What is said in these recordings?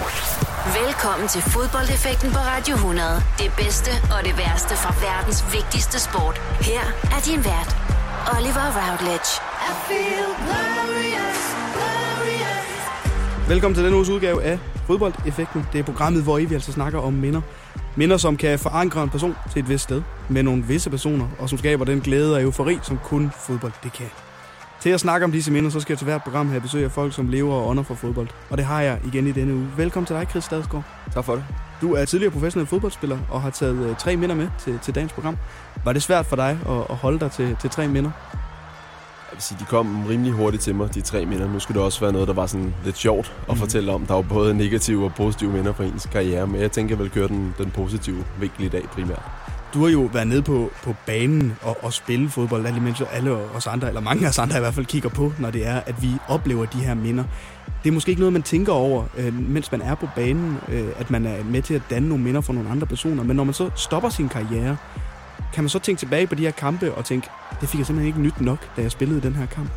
Velkommen til fodboldeffekten på Radio 100. Det bedste og det værste fra verdens vigtigste sport. Her er din vært, Oliver Routledge. I feel glorious, glorious. Velkommen til denne uges udgave af Fodboldeffekten. Det er programmet, hvor I vi altså snakker om minder. Minder, som kan forankre en person til et vist sted med nogle visse personer, og som skaber den glæde og eufori, som kun fodbold det kan. Til at snakke om disse minder, så skal jeg til hvert program have besøg af folk, som lever og ånder for fodbold. Og det har jeg igen i denne uge. Velkommen til dig, Chris Stadsgaard. Tak for det. Du er tidligere professionel fodboldspiller og har taget uh, tre minder med til, til dagens program. Var det svært for dig at, at holde dig til, til tre minder? Jeg vil sige, de kom rimelig hurtigt til mig, de tre minder. Nu skulle det også være noget, der var sådan lidt sjovt at mm. fortælle om. Der var både negative og positive minder for ens karriere, men jeg tænker, jeg vil køre den, den positive vinkel i dag primært. Du har jo været nede på, på banen og, og spille fodbold, alle mens alle os andre, eller mange af os andre i hvert fald, kigger på, når det er, at vi oplever de her minder. Det er måske ikke noget, man tænker over, øh, mens man er på banen, øh, at man er med til at danne nogle minder for nogle andre personer. Men når man så stopper sin karriere, kan man så tænke tilbage på de her kampe og tænke, det fik jeg simpelthen ikke nyt nok, da jeg spillede den her kamp?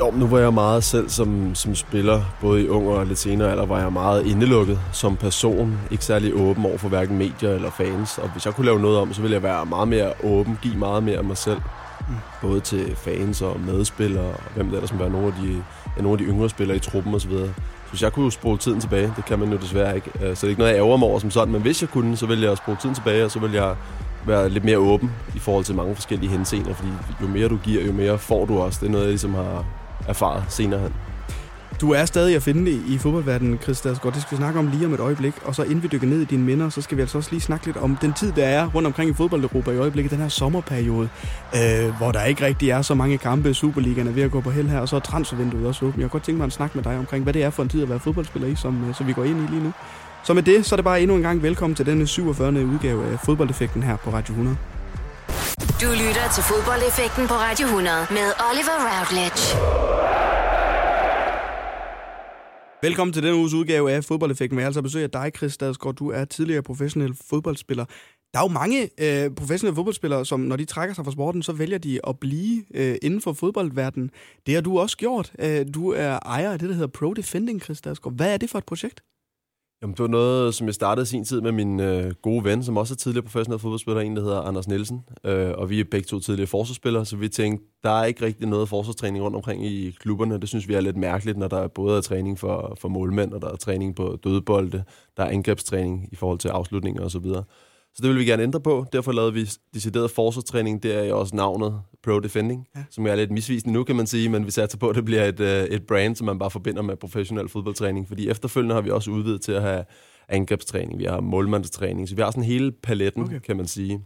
Jo, nu var jeg meget selv som, som spiller, både i ung og lidt senere alder, var jeg meget indelukket som person. Ikke særlig åben over for hverken medier eller fans. Og hvis jeg kunne lave noget om, så ville jeg være meget mere åben, give meget mere af mig selv. Mm. Både til fans og medspillere, og hvem der er, som være nogle af de, ja, nogle af de yngre spillere i truppen osv. Så hvis jeg kunne spole tiden tilbage, det kan man jo desværre ikke. Øh, så det er ikke noget, jeg ærger mig over som sådan, men hvis jeg kunne, så ville jeg spole tiden tilbage, og så ville jeg være lidt mere åben i forhold til mange forskellige henseender, fordi jo mere du giver, jo mere får du også. Det er noget, jeg ligesom har, erfaret senere hen. Du er stadig at finde i, fodboldverdenen, Chris Dagsgaard. Altså det skal vi snakke om lige om et øjeblik. Og så inden vi dykker ned i dine minder, så skal vi altså også lige snakke lidt om den tid, der er rundt omkring i fodbold-Europa i øjeblikket. Den her sommerperiode, øh, hvor der ikke rigtig er så mange kampe. Superligaen er ved at gå på held her, og så er transfervinduet også åbent. Jeg kunne godt tænke mig at snakke med dig omkring, hvad det er for en tid at være fodboldspiller i, som, øh, som vi går ind i lige nu. Så med det, så er det bare endnu en gang velkommen til denne 47. udgave af Fodboldeffekten her på Radio 100. Du lytter til fodboldeffekten på Radio 100 med Oliver Routledge. Velkommen til denne uges udgave af Fodboldeffekten. Jeg altså besøg af dig, Chris Stadsgaard. Du er tidligere professionel fodboldspiller. Der er jo mange øh, professionelle fodboldspillere, som når de trækker sig fra sporten, så vælger de at blive øh, inden for fodboldverdenen. Det har du også gjort. Øh, du er ejer af det, der hedder Pro Defending, Chris Stadsgaard. Hvad er det for et projekt? Jamen, det var noget, som jeg startede sin tid med min øh, gode ven, som også er tidligere professionel fodboldspiller, en der hedder Anders Nielsen. Øh, og vi er begge to tidligere forsvarsspillere, så vi tænkte, der er ikke rigtig noget forsvarstræning rundt omkring i klubberne. Det synes vi er lidt mærkeligt, når der er både er træning for, for målmænd, og der er træning på dødbolde, der er angrebstræning i forhold til afslutninger osv. Så, så det vil vi gerne ændre på. Derfor lavede vi decideret forsvarstræning. Det er også navnet Pro Defending, ja. som er lidt misvisende nu, kan man sige, men vi satser på, at det bliver et, uh, et brand, som man bare forbinder med professionel fodboldtræning, fordi efterfølgende har vi også udvidet til at have angrebstræning, vi har målmandstræning, så vi har sådan hele paletten, okay. kan man sige.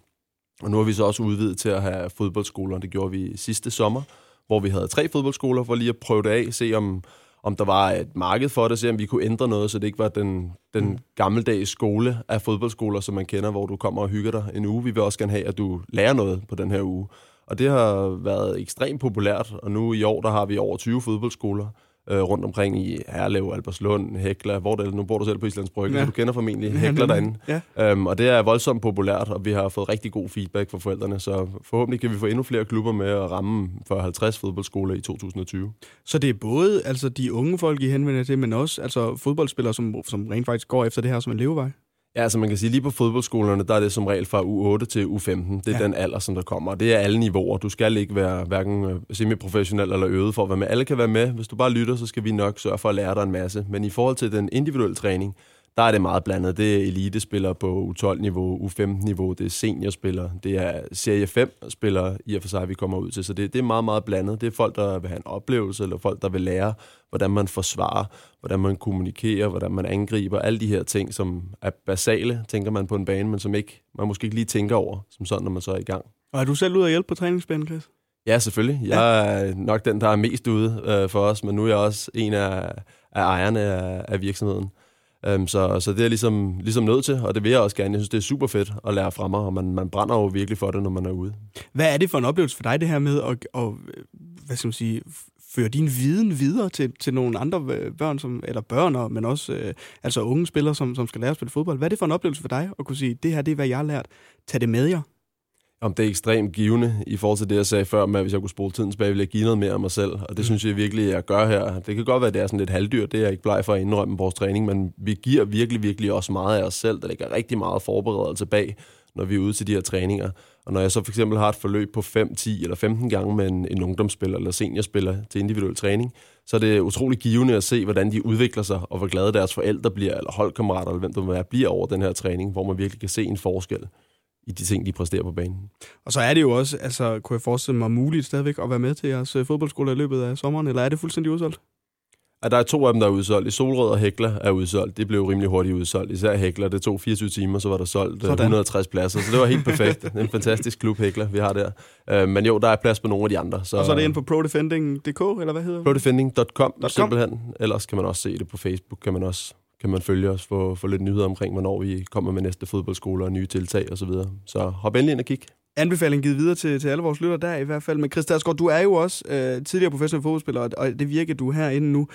Og nu har vi så også udvidet til at have fodboldskoler. Det gjorde vi sidste sommer, hvor vi havde tre fodboldskoler for lige at prøve det af, se om, om der var et marked for det, se om vi kunne ændre noget, så det ikke var den, den mm. gammeldags skole af fodboldskoler, som man kender, hvor du kommer og hygger dig en uge. Vi vil også gerne have, at du lærer noget på den her uge. Og det har været ekstremt populært, og nu i år, der har vi over 20 fodboldskoler øh, rundt omkring i Herlev, Alberslund, Hekla, hvor det Nu bor du selv på Islands Brygge, ja. så du kender formentlig Hekla derinde. Ja. Øhm, og det er voldsomt populært, og vi har fået rigtig god feedback fra forældrene, så forhåbentlig kan vi få endnu flere klubber med at ramme for 50 fodboldskoler i 2020. Så det er både altså, de unge folk, I henvender til, men også altså, fodboldspillere, som, som rent faktisk går efter det her som en levevej? Ja, altså man kan sige, lige på fodboldskolerne, der er det som regel fra U8 til U15. Det er ja. den alder, som der kommer. Det er alle niveauer. Du skal ikke være hverken øh, semiprofessionel eller øvet for at være med. Alle kan være med. Hvis du bare lytter, så skal vi nok sørge for at lære dig en masse. Men i forhold til den individuelle træning, der er det meget blandet. Det er elitespillere på U12-niveau, U15-niveau, det er seniorspillere, det er serie 5-spillere i og for sig, vi kommer ud til. Så det, det er meget, meget blandet. Det er folk, der vil have en oplevelse, eller folk, der vil lære, hvordan man forsvarer, hvordan man kommunikerer, hvordan man angriber, alle de her ting, som er basale, tænker man på en bane, men som ikke, man måske ikke lige tænker over, som sådan, når man så er i gang. Og er du selv ude at hjælpe på træningsbanen, Chris? Ja, selvfølgelig. Jeg er nok den, der er mest ude øh, for os, men nu er jeg også en af, af ejerne af, af virksomheden. Øhm, så, så det er jeg ligesom, ligesom nødt til, og det vil jeg også gerne. Jeg synes, det er super fedt at lære fra mig, og man, man brænder jo virkelig for det, når man er ude. Hvad er det for en oplevelse for dig, det her med at, at hvad skal man sige, føre din viden videre til, til nogle andre børn, som, eller børn, men også øh, altså unge spillere, som, som skal lære at spille fodbold? Hvad er det for en oplevelse for dig at kunne sige, det her det er, hvad jeg har lært, tag det med jer? Om det er ekstremt givende i forhold til det, jeg sagde før, med at hvis jeg kunne spole tiden tilbage, ville jeg give noget mere af mig selv. Og det mm. synes jeg virkelig, jeg gør her. Det kan godt være, at det er sådan lidt halvdyr, det er jeg ikke bleg for at indrømme vores træning, men vi giver virkelig, virkelig også meget af os selv. Der ligger rigtig meget forberedelse bag, når vi er ude til de her træninger. Og når jeg så for eksempel har et forløb på 5, 10 eller 15 gange med en, en ungdomsspiller eller seniorspiller til individuel træning, så er det utrolig givende at se, hvordan de udvikler sig, og hvor glade deres forældre bliver, eller holdkammerater, eller hvem det må være, bliver over den her træning, hvor man virkelig kan se en forskel i de ting, de præsterer på banen. Og så er det jo også, altså kunne jeg forestille mig, muligt stadigvæk at være med til jeres øh, fodboldskole i løbet af sommeren, eller er det fuldstændig udsolgt? at der er to af dem, der er udsolgt. I Solrød og Hækler er udsolgt. Det blev rimelig hurtigt udsolgt. Især Hækler, det tog 24 timer, så var der solgt Sådan. 160 pladser. Så det var helt perfekt. en fantastisk klub, Hækler, vi har der. Uh, men jo, der er plads på nogle af de andre. Så, og så er det ind på prodefending.dk, eller hvad hedder det? Prodefending.com, simpelthen. Ellers kan man også se det på Facebook, kan man også kan man følge os for, for lidt nyheder omkring, hvornår vi kommer med næste fodboldskole og nye tiltag osv. Så, videre. så hop endelig ind og kig anbefaling givet videre til, til alle vores lytter der i hvert fald. Men Chris Dagsgaard, du er jo også øh, tidligere professionel fodboldspiller, og det virker du herinde nu.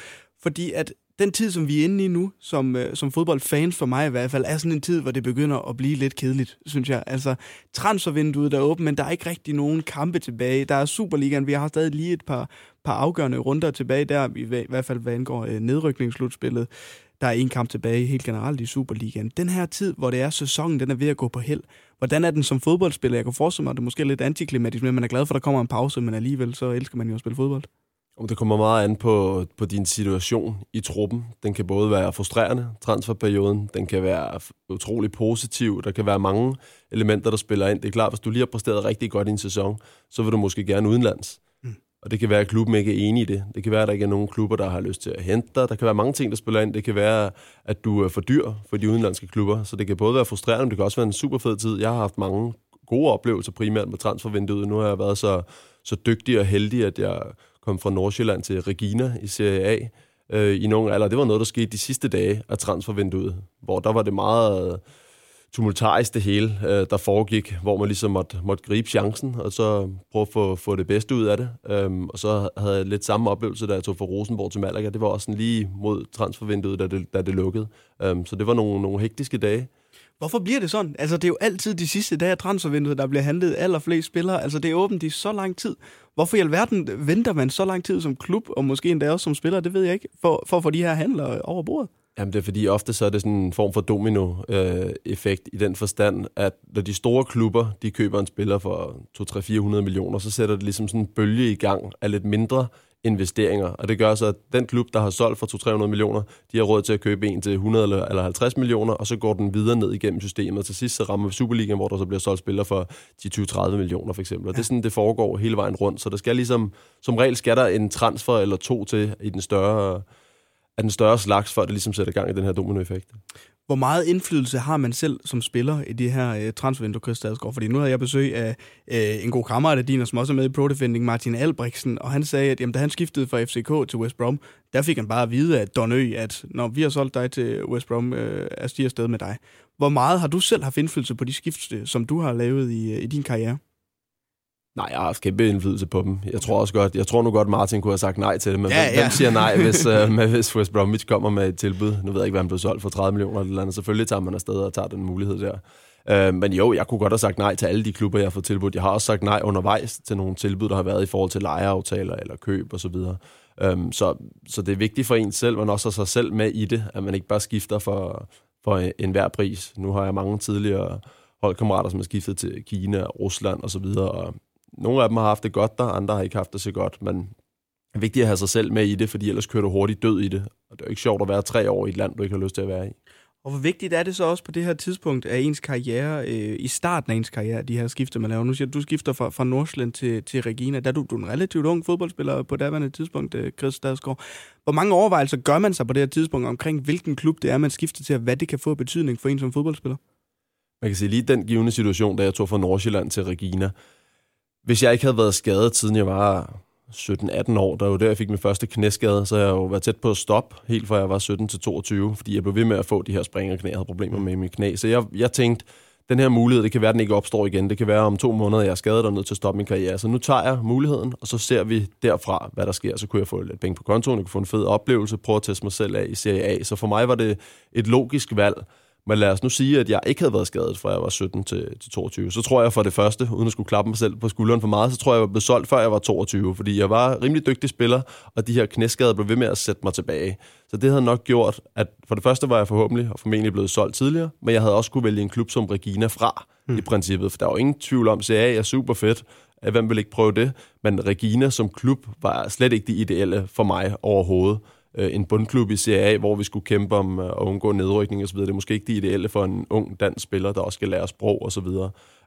Fordi at den tid, som vi er inde i nu, som, øh, som fodboldfans for mig i hvert fald, er sådan en tid, hvor det begynder at blive lidt kedeligt, synes jeg. Altså, transfervinduet er åbent, men der er ikke rigtig nogen kampe tilbage. Der er Superligaen, vi har stadig lige et par, par afgørende runder tilbage der, i, i hvert fald hvad angår øh, nedrykningsslutspillet. Der er en kamp tilbage helt generelt i Superligaen. Den her tid, hvor det er sæsonen, den er ved at gå på held. Hvordan er den som fodboldspiller? Jeg kan forestille mig, at det er måske lidt antiklimatisk, men man er glad for, at der kommer en pause, men alligevel så elsker man jo at spille fodbold. Om det kommer meget an på, på din situation i truppen. Den kan både være frustrerende, transferperioden, den kan være utrolig positiv, der kan være mange elementer, der spiller ind. Det er klart, hvis du lige har præsteret rigtig godt i en sæson, så vil du måske gerne udenlands. Mm. Og det kan være, at klubben ikke er enig i det. Det kan være, at der ikke er nogen klubber, der har lyst til at hente dig. Der kan være mange ting, der spiller ind. Det kan være, at du er for dyr for de udenlandske klubber. Så det kan både være frustrerende, men det kan også være en super fed tid. Jeg har haft mange gode oplevelser, primært med transfervinduet. Nu har jeg været så, så dygtig og heldig, at jeg kom fra Nordsjælland til Regina i Serie A øh, i nogle alder. Det var noget, der skete de sidste dage af transfervinduet, hvor der var det meget tumultarisk det hele, øh, der foregik, hvor man ligesom måtte, måtte gribe chancen, og så prøve at få, få det bedste ud af det. Øhm, og så havde jeg lidt samme oplevelse, da jeg tog fra Rosenborg til Malaga. Det var også sådan lige mod transfervinduet, da det, da det lukkede. Øhm, så det var nogle, nogle hektiske dage. Hvorfor bliver det sådan? Altså, det er jo altid de sidste dage af transfervinduet, der bliver handlet allerflest spillere. Altså, det er åbent i så lang tid. Hvorfor i alverden venter man så lang tid som klub, og måske endda også som spiller, det ved jeg ikke, for, for at få de her handler over bordet? Jamen, det er fordi ofte så er det sådan en form for domino-effekt øh, i den forstand, at når de store klubber, de køber en spiller for 2-3-400 millioner, så sætter det ligesom sådan en bølge i gang af lidt mindre investeringer. Og det gør så, at den klub, der har solgt for 200-300 millioner, de har råd til at købe en til 100 eller 50 millioner, og så går den videre ned igennem systemet. Og til sidst så rammer vi Superligaen, hvor der så bliver solgt spillere for 10-20-30 millioner for eksempel. Og det er sådan, det foregår hele vejen rundt. Så der skal ligesom, som regel skal der en transfer eller to til i den større, af den større slags, for at det ligesom sætter gang i den her dominoeffekt. Hvor meget indflydelse har man selv som spiller i de her øh, transfervindue, Chris Stadsgaard? Fordi nu havde jeg besøg af øh, en god kammerat af din, som også er med i Pro Defending, Martin Albrechtsen, og han sagde, at jamen, da han skiftede fra FCK til West Brom, der fik han bare at vide af Don Ø, at når vi har solgt dig til West Brom, øh, er stiger afsted med dig. Hvor meget har du selv haft indflydelse på de skift, øh, som du har lavet i, øh, i din karriere? Nej, jeg har haft kæmpe indflydelse på dem. Jeg tror også godt, jeg tror nu godt, Martin kunne have sagt nej til det, men ja, hvem, ja. hvem siger nej, hvis, uh, med, hvis West Bromwich kommer med et tilbud? Nu ved jeg ikke, hvad han blev solgt for 30 millioner eller andet. Selvfølgelig tager man afsted og tager den mulighed der. Uh, men jo, jeg kunne godt have sagt nej til alle de klubber, jeg har fået tilbudt. Jeg har også sagt nej undervejs til nogle tilbud, der har været i forhold til lejeaftaler eller køb osv. Så, um, så, så det er vigtigt for en selv, men også sig selv med i det, at man ikke bare skifter for, for enhver pris. Nu har jeg mange tidligere holdkammerater, som har skiftet til Kina, Rusland osv., og nogle af dem har haft det godt der, andre har ikke haft det så godt, men det er vigtigt at have sig selv med i det, fordi ellers kører du hurtigt død i det. Og det er jo ikke sjovt at være tre år i et land, du ikke har lyst til at være i. Og hvor vigtigt er det så også på det her tidspunkt af ens karriere, øh, i starten af ens karriere, de her skifter, man laver? Nu siger du, du skifter fra, fra Nordsjælland til, til Regina. Der er du, du er en relativt ung fodboldspiller på daværende tidspunkt, øh, Chris Stadsgaard. Hvor mange overvejelser gør man sig på det her tidspunkt omkring, hvilken klub det er, man skifter til, og hvad det kan få betydning for en som fodboldspiller? Man kan sige lige den givende situation, da jeg tog fra Nordsjælland til Regina, hvis jeg ikke havde været skadet, siden jeg var 17-18 år, der var der, jeg fik min første knæskade, så jeg jo været tæt på at stoppe, helt fra jeg var 17 til 22, fordi jeg blev ved med at få de her springerknæ, jeg havde problemer med min knæ. Så jeg, jeg tænkte, den her mulighed, det kan være, at den ikke opstår igen. Det kan være om to måneder, jeg er skadet og nødt til at stoppe min karriere. Så nu tager jeg muligheden, og så ser vi derfra, hvad der sker. Så kunne jeg få lidt penge på kontoen, jeg kunne få en fed oplevelse, prøve at teste mig selv af i Serie A. Så for mig var det et logisk valg, men lad os nu sige, at jeg ikke havde været skadet, fra jeg var 17 til, til 22. Så tror jeg for det første, uden at skulle klappe mig selv på skulderen for meget, så tror jeg, jeg var blevet solgt, før jeg var 22. Fordi jeg var rimelig dygtig spiller, og de her knæskader blev ved med at sætte mig tilbage. Så det havde nok gjort, at for det første var jeg forhåbentlig og formentlig blevet solgt tidligere, men jeg havde også kunne vælge en klub som Regina fra, mm. i princippet. For der var ingen tvivl om, at CA er super fedt, hvem vil ikke prøve det? Men Regina som klub var slet ikke det ideelle for mig overhovedet. Øh, en bundklub i CA, hvor vi skulle kæmpe om øh, at undgå nedrykning osv. Det er måske ikke det ideelle for en ung dansk spiller, der også skal lære sprog osv.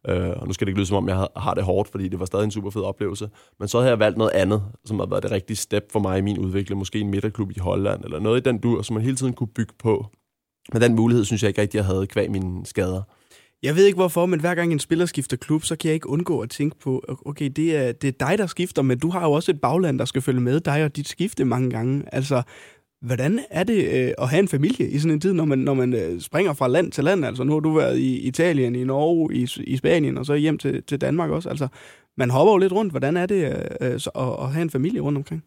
Øh, og nu skal det ikke lyde som om, jeg har det hårdt, fordi det var stadig en super fed oplevelse. Men så havde jeg valgt noget andet, som har været det rigtige step for mig i min udvikling. Måske en midterklub i Holland, eller noget i den dur, som man hele tiden kunne bygge på. Men den mulighed synes jeg ikke rigtig, jeg havde kvæg mine skader. Jeg ved ikke hvorfor, men hver gang en spiller skifter klub, så kan jeg ikke undgå at tænke på, okay, det er, det er dig, der skifter, men du har jo også et bagland, der skal følge med dig og dit skifte mange gange. Altså, hvordan er det øh, at have en familie i sådan en tid, når man, når man øh, springer fra land til land? Altså, nu har du været i Italien, i Norge, i, i Spanien, og så hjem til, til Danmark også. Altså, man hopper jo lidt rundt. Hvordan er det øh, øh at, at have en familie rundt omkring?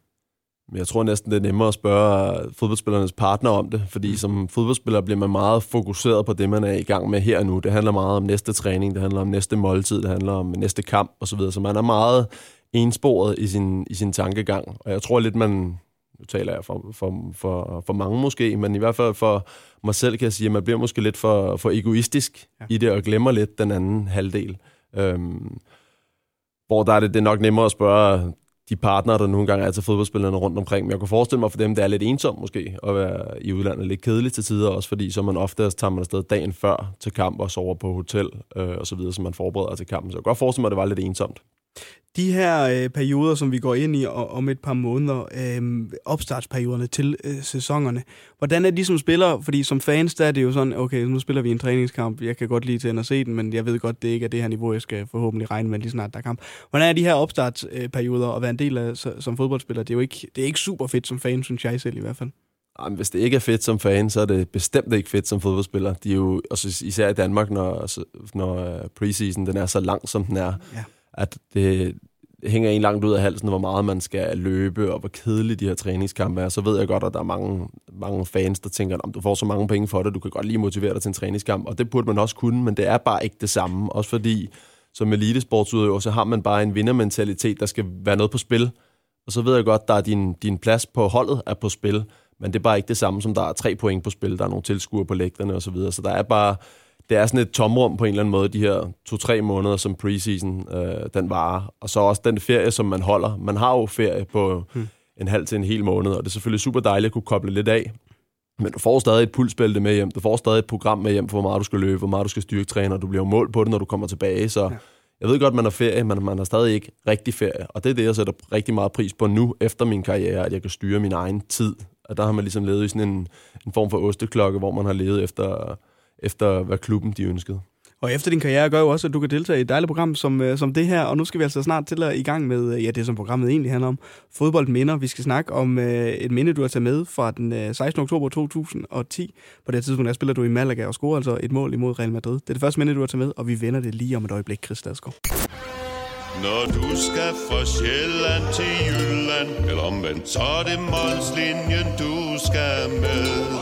Jeg tror næsten, det er nemmere at spørge fodboldspillernes partner om det, fordi mm. som fodboldspiller bliver man meget fokuseret på det, man er i gang med her og nu. Det handler meget om næste træning, det handler om næste måltid, det handler om næste kamp osv., så man er meget ensporet i sin, i sin tankegang. Og jeg tror lidt, man, nu taler jeg for, for, for, for mange måske, men i hvert fald for mig selv kan jeg sige, at man bliver måske lidt for, for egoistisk ja. i det, og glemmer lidt den anden halvdel. Øhm, hvor der er det, det er nok nemmere at spørge de partnere, der nogle gange er til fodboldspillerne rundt omkring. Men jeg kunne forestille mig for dem, det er lidt ensomt måske at være i udlandet. Lidt kedeligt til tider også, fordi så man ofte tager man afsted dagen før til kamp og sover på hotel øh, og så videre, så man forbereder til kampen. Så jeg kunne godt forestille mig, at det var lidt ensomt. De her øh, perioder, som vi går ind i om et par måneder, øh, opstartsperioderne til øh, sæsonerne, hvordan er de som spiller? Fordi som fans, der er det jo sådan, okay, nu spiller vi en træningskamp, jeg kan godt lide til at se den, men jeg ved godt, det ikke er det her niveau, jeg skal forhåbentlig regne med lige snart der er kamp. Hvordan er de her opstartsperioder at være en del af som fodboldspiller? Det er jo ikke, det er ikke super fedt som fan, synes jeg selv i hvert fald. Jamen, hvis det ikke er fedt som fan, så er det bestemt ikke fedt som fodboldspiller. De er jo, også især i Danmark, når, når øh, preseason den er så lang, som den er. Ja at det hænger en langt ud af halsen, hvor meget man skal løbe, og hvor kedelige de her træningskampe er. Så ved jeg godt, at der er mange, mange fans, der tænker, at du får så mange penge for det, du kan godt lige motivere dig til en træningskamp. Og det burde man også kunne, men det er bare ikke det samme. Også fordi, som elitesportsudøver, så har man bare en vindermentalitet, der skal være noget på spil. Og så ved jeg godt, at din, din plads på holdet er på spil, men det er bare ikke det samme, som der er tre point på spil, der er nogle tilskuere på lægterne osv. Så, videre. så der er bare det er sådan et tomrum på en eller anden måde, de her to-tre måneder, som preseason øh, den varer. Og så også den ferie, som man holder. Man har jo ferie på hmm. en halv til en hel måned, og det er selvfølgelig super dejligt at kunne koble lidt af. Men du får stadig et pulsbælte med hjem. Du får stadig et program med hjem for, hvor meget du skal løbe, hvor meget du skal styrketræne, og du bliver mål på det, når du kommer tilbage. Så ja. jeg ved godt, man har ferie, men man har stadig ikke rigtig ferie. Og det er det, jeg sætter rigtig meget pris på nu, efter min karriere, at jeg kan styre min egen tid. Og der har man ligesom levet i sådan en, en form for osteklokke, hvor man har levet efter efter hvad klubben de ønskede. Og efter din karriere gør jo også, at du kan deltage i et dejligt program som, øh, som det her, og nu skal vi altså snart til at i gang med, øh, ja, det som programmet egentlig handler om, fodboldminder. Vi skal snakke om uh, et minde, du har taget med fra den uh, 16. oktober 2010. På det tidspunkt, der spiller du i Malaga og scorer altså et mål imod Real Madrid. Det er det første minde, du har taget med, og vi vender det lige om et øjeblik, Chris Dadsgaard. Når du skal fra Sjælland til Jylland, eller omvendt, så er det Molslinjen, du skal med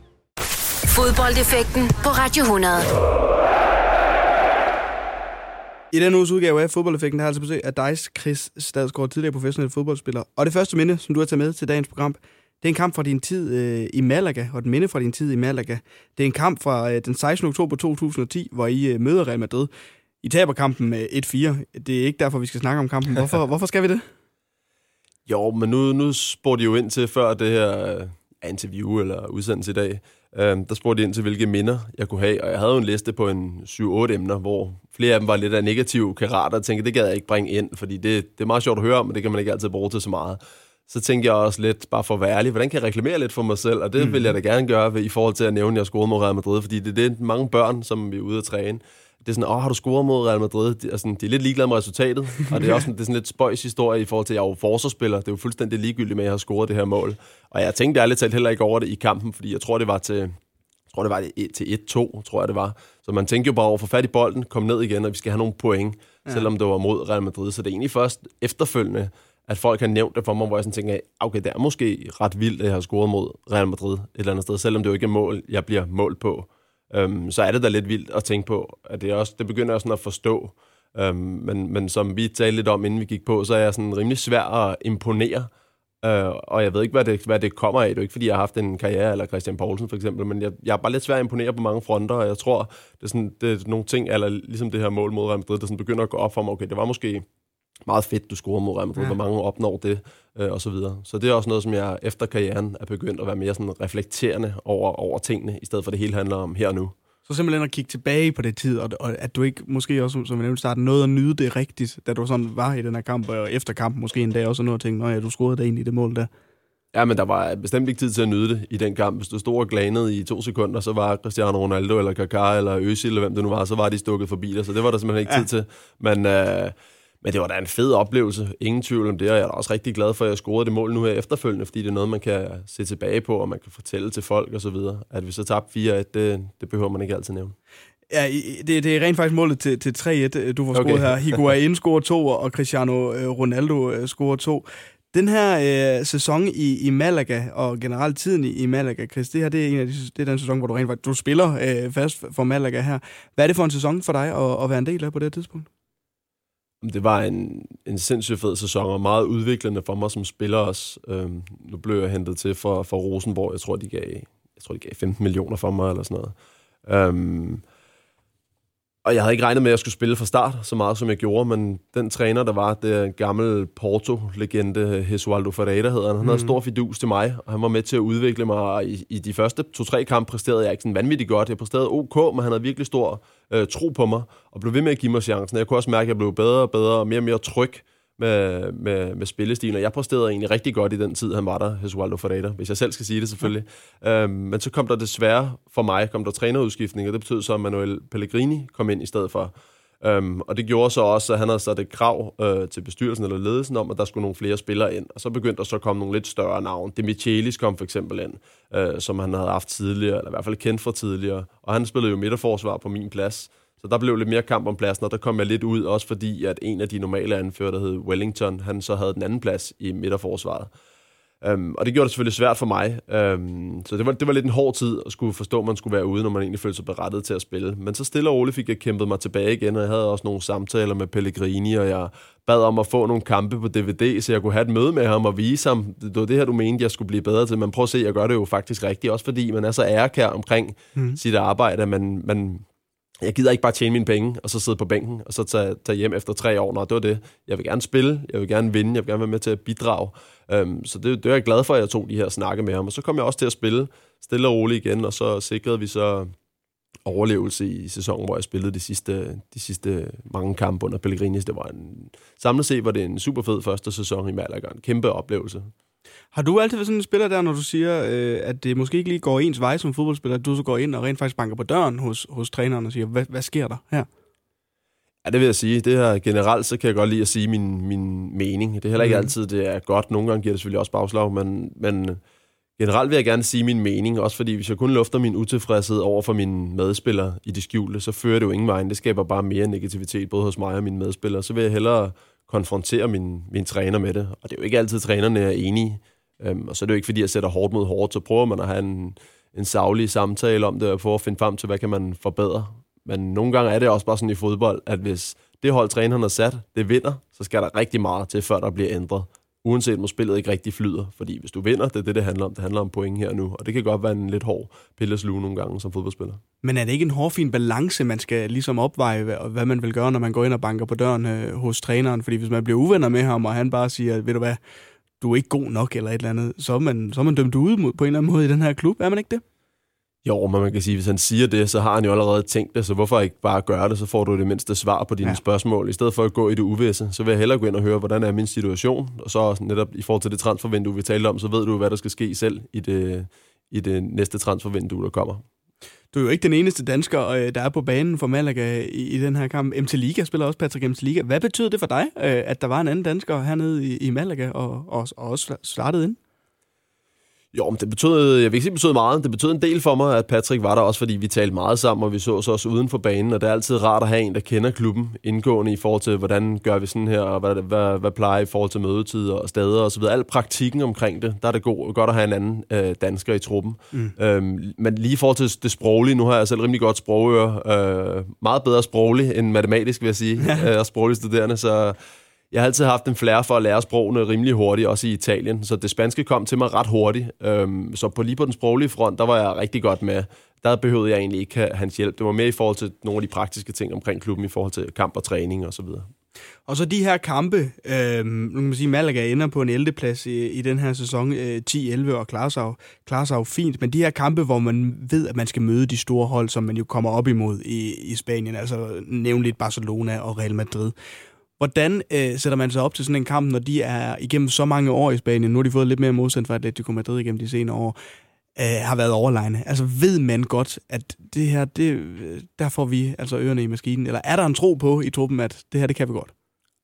Fodboldeffekten på Radio 100. I den uges udgave af Fodboldeffekten, der har altså besøg af Dice Chris Stadsgaard, tidligere professionel fodboldspiller. Og det første minde, som du har taget med til dagens program, det er en kamp fra din tid øh, i Malaga, og et minde fra din tid i Malaga. Det er en kamp fra øh, den 16. oktober 2010, hvor I øh, møder Real Madrid. I taber kampen med 1-4. Det er ikke derfor, vi skal snakke om kampen. Hvorfor, hvorfor skal vi det? Jo, men nu, nu spurgte de jo ind til før det her øh, interview eller udsendelse i dag. Øh, der spurgte de ind til, hvilke minder jeg kunne have. Og jeg havde jo en liste på en 7-8 emner, hvor flere af dem var lidt af negative karater. Jeg tænkte, det gad jeg ikke bringe ind, fordi det, det er meget sjovt at høre om, men det kan man ikke altid bruge til så meget så tænkte jeg også lidt, bare for at være ærlig, hvordan kan jeg reklamere lidt for mig selv? Og det mm. vil jeg da gerne gøre ved, i forhold til at nævne, at jeg scorede mod Real Madrid, fordi det er det, mange børn, som vi er ude at træne. Det er sådan, åh, har du scoret mod Real Madrid? De er, sådan, de er lidt ligeglade med resultatet, og det er også det er sådan lidt spøjs historie i forhold til, at jeg er jo forsvarsspiller. Det er jo fuldstændig ligegyldigt med, at jeg har scoret det her mål. Og jeg tænkte ærligt talt heller ikke over det i kampen, fordi jeg tror, det var til, jeg tror, det var til 1-2, tror jeg, det var. Så man tænkte jo bare over, få fat i bolden, kom ned igen, og vi skal have nogle point, ja. selvom det var mod Real Madrid. Så det er egentlig først efterfølgende, at folk har nævnt det for mig, hvor jeg sådan tænker, okay, det er måske ret vildt, at jeg har scoret mod Real Madrid et eller andet sted, selvom det jo ikke er mål, jeg bliver målt på øhm, så er det da lidt vildt at tænke på, at det, også, det begynder jeg sådan at forstå. Øhm, men, men som vi talte lidt om, inden vi gik på, så er jeg sådan rimelig svær at imponere. Øh, og jeg ved ikke, hvad det, hvad det kommer af. Det er jo ikke, fordi jeg har haft en karriere, eller Christian Poulsen for eksempel, men jeg, jeg er bare lidt svær at imponere på mange fronter, og jeg tror, det er, sådan, det er nogle ting, eller ligesom det her mål mod Real Madrid, der sådan begynder at gå op for mig, okay, det var måske meget fedt, du scorer mod Real Madrid, ja. hvor mange opnår det, øh, og så videre. Så det er også noget, som jeg efter karrieren er begyndt at være mere sådan reflekterende over, over tingene, i stedet for at det hele handler om her og nu. Så simpelthen at kigge tilbage på det tid, og, og at du ikke måske også, som vi nævnte starten, nåede at nyde det rigtigt, da du sådan var i den her kamp, og efter kampen måske en dag også noget at tænke, ja, du scorede det i det mål der. Ja, men der var bestemt ikke tid til at nyde det i den kamp. Hvis du stod og glanede i to sekunder, så var Cristiano Ronaldo eller Kaká eller Özil eller hvem det nu var, så var de stukket forbi dig, så det var der simpelthen ikke ja. tid til. Men øh, men det var da en fed oplevelse, ingen tvivl om det, og jeg er også rigtig glad for, at jeg scorede det mål nu her efterfølgende, fordi det er noget, man kan se tilbage på, og man kan fortælle til folk og så videre. At vi så tabte 4-1, det, det behøver man ikke altid nævne. Ja, det, det er rent faktisk målet til, til 3-1, du får okay. scoret her. Higuain scorer 2, og Cristiano øh, Ronaldo øh, scorer 2. Den her øh, sæson i, i Malaga, og generelt tiden i, i Malaga, Chris, det her det er, en af de, det er den sæson, hvor du rent faktisk du spiller øh, fast for Malaga her. Hvad er det for en sæson for dig at, at være en del af på det tidspunkt? Det var en, en sindssygt fed sæson, og meget udviklende for mig som spiller også. Øhm, nu blev jeg hentet til for, for Rosenborg. Jeg tror, de gav, jeg tror, de gav 15 millioner for mig, eller sådan noget. Øhm, og jeg havde ikke regnet med, at jeg skulle spille fra start så meget, som jeg gjorde, men den træner, der var, det er en gammel Porto-legende, Jesualdo Ferreira hedder han. Han mm. havde stor fidus til mig, og han var med til at udvikle mig. I, i de første to-tre kampe præsterede jeg ikke sådan vanvittigt godt. Jeg præsterede ok, men han havde virkelig stor øh, tro på mig, og blev ved med at give mig chancen. Jeg kunne også mærke, at jeg blev bedre og bedre, og mere og mere tryg med, med, med spillestilen, og jeg præsterede egentlig rigtig godt i den tid, han var der, Jesualdo Ferreira, hvis jeg selv skal sige det selvfølgelig. Ja. Øhm, men så kom der desværre for mig, kom der trænerudskiftning, og det betød så, at Manuel Pellegrini kom ind i stedet for. Øhm, og det gjorde så også, at han havde sat et krav øh, til bestyrelsen eller ledelsen om, at der skulle nogle flere spillere ind. Og så begyndte der så at komme nogle lidt større navn. Demichelis kom for eksempel ind, øh, som han havde haft tidligere, eller i hvert fald kendt fra tidligere. Og han spillede jo midterforsvar på min plads. Så der blev lidt mere kamp om pladsen, og der kom jeg lidt ud, også fordi at en af de normale anfører, der hed Wellington, han så havde den anden plads i midterforsvaret. Um, og det gjorde det selvfølgelig svært for mig. Um, så det var, det var lidt en hård tid at skulle forstå, at man skulle være ude, når man egentlig følte sig berettet til at spille. Men så stille og roligt fik jeg kæmpet mig tilbage igen, og jeg havde også nogle samtaler med Pellegrini, og jeg bad om at få nogle kampe på DVD, så jeg kunne have et møde med ham og vise ham, det var det her, du mente, jeg skulle blive bedre til. Men prøv at se, jeg gør det jo faktisk rigtigt, også fordi man er så ærekær omkring mm. sit arbejde, at man, man, jeg gider ikke bare tjene mine penge, og så sidde på bænken, og så tage, tage hjem efter tre år. Nå, det var det. Jeg vil gerne spille, jeg vil gerne vinde, jeg vil gerne være med til at bidrage. Um, så det, det er jeg glad for, at jeg tog de her snakke med ham. Og så kom jeg også til at spille stille og roligt igen, og så sikrede vi så overlevelse i sæsonen, hvor jeg spillede de sidste, de sidste mange kampe under Pellegrinis. Det var en, samlet set var det en super fed første sæson i Malaga. En kæmpe oplevelse. Har du altid været sådan en spiller der, når du siger, øh, at det måske ikke lige går ens vej som fodboldspiller, at du så går ind og rent faktisk banker på døren hos, hos træneren og siger, hvad, hvad sker der her? Ja, det vil jeg sige. Det her generelt, så kan jeg godt lide at sige min, min mening. Det er heller ikke mm. altid, det er godt. Nogle gange giver det selvfølgelig også bagslag, men, men generelt vil jeg gerne sige min mening, også fordi hvis jeg kun lufter min utilfredshed over for mine medspillere i det skjulte, så fører det jo ingen vej. Det skaber bare mere negativitet, både hos mig og mine medspillere. Så vil jeg hellere konfrontere min, min træner med det. Og det er jo ikke altid, at trænerne er enige. Øhm, og så er det jo ikke, fordi jeg sætter hårdt mod hårdt, så prøver man at have en, en savlig samtale om det, og prøver at finde frem til, hvad kan man forbedre. Men nogle gange er det også bare sådan i fodbold, at hvis det hold, træneren har sat, det vinder, så skal der rigtig meget til, før der bliver ændret. Uanset om spillet ikke rigtig flyder. Fordi hvis du vinder, det er det, det handler om. Det handler om point her nu. Og det kan godt være en lidt hård pilleslue nogle gange som fodboldspiller. Men er det ikke en hårfin balance, man skal ligesom opveje, hvad, man vil gøre, når man går ind og banker på døren øh, hos træneren? Fordi hvis man bliver uvenner med ham, og han bare siger, ved du hvad, du er ikke god nok eller et eller andet, så er man, så er man dømt ude på en eller anden måde i den her klub. Er man ikke det? Jo, men man kan sige, hvis han siger det, så har han jo allerede tænkt det, så hvorfor ikke bare gøre det, så får du det mindste svar på dine ja. spørgsmål. I stedet for at gå i det uvisse, så vil jeg hellere gå ind og høre, hvordan er min situation, og så netop i forhold til det transfervindue, vi talte om, så ved du, hvad der skal ske selv i det, i det næste transfervindue, der kommer. Du er jo ikke den eneste dansker, øh, der er på banen for Malaga i, den her kamp. MT Liga spiller også Patrick MT Liga. Hvad betyder det for dig, øh, at der var en anden dansker hernede i, i Malaga og, og, og også startede ind? Jo, men det betød, jeg vil ikke sige, det betød meget. Det betød en del for mig, at Patrick var der også, fordi vi talte meget sammen, og vi så os også uden for banen, og det er altid rart at have en, der kender klubben indgående i forhold til, hvordan gør vi sådan her, og hvad, hvad, hvad plejer i forhold til mødetider og steder og så videre. Al praktikken omkring det, der er det god, godt at have en anden øh, dansker i truppen. Mm. Øhm, men lige i forhold til det sproglige, nu har jeg selv rimelig godt sprogøre, øh, meget bedre sproglig end matematisk, vil jeg sige, ja. øh, sproglig studerende, så jeg har altid haft en flair for at lære sprogene rimelig hurtigt, også i Italien, så det spanske kom til mig ret hurtigt. Øhm, så på lige på den sproglige front, der var jeg rigtig godt med. Der behøvede jeg egentlig ikke hans hjælp. Det var mere i forhold til nogle af de praktiske ting omkring klubben, i forhold til kamp og træning og så videre. Og så de her kampe, øh, nu kan man sige, Malaga ender på en 11. plads i, i den her sæson, øh, 10-11, og klarer sig, jo, klarer sig jo fint. Men de her kampe, hvor man ved, at man skal møde de store hold, som man jo kommer op imod i, i Spanien, altså nævnligt Barcelona og Real Madrid. Hvordan øh, sætter man sig op til sådan en kamp, når de er igennem så mange år i Spanien? Nu har de fået lidt mere modstand fra Atletico Madrid igennem de senere år. Øh, har været overlegne. Altså ved man godt, at det her, det, øh, der får vi altså ørerne i maskinen? Eller er der en tro på i truppen, at det her, det kan vi godt?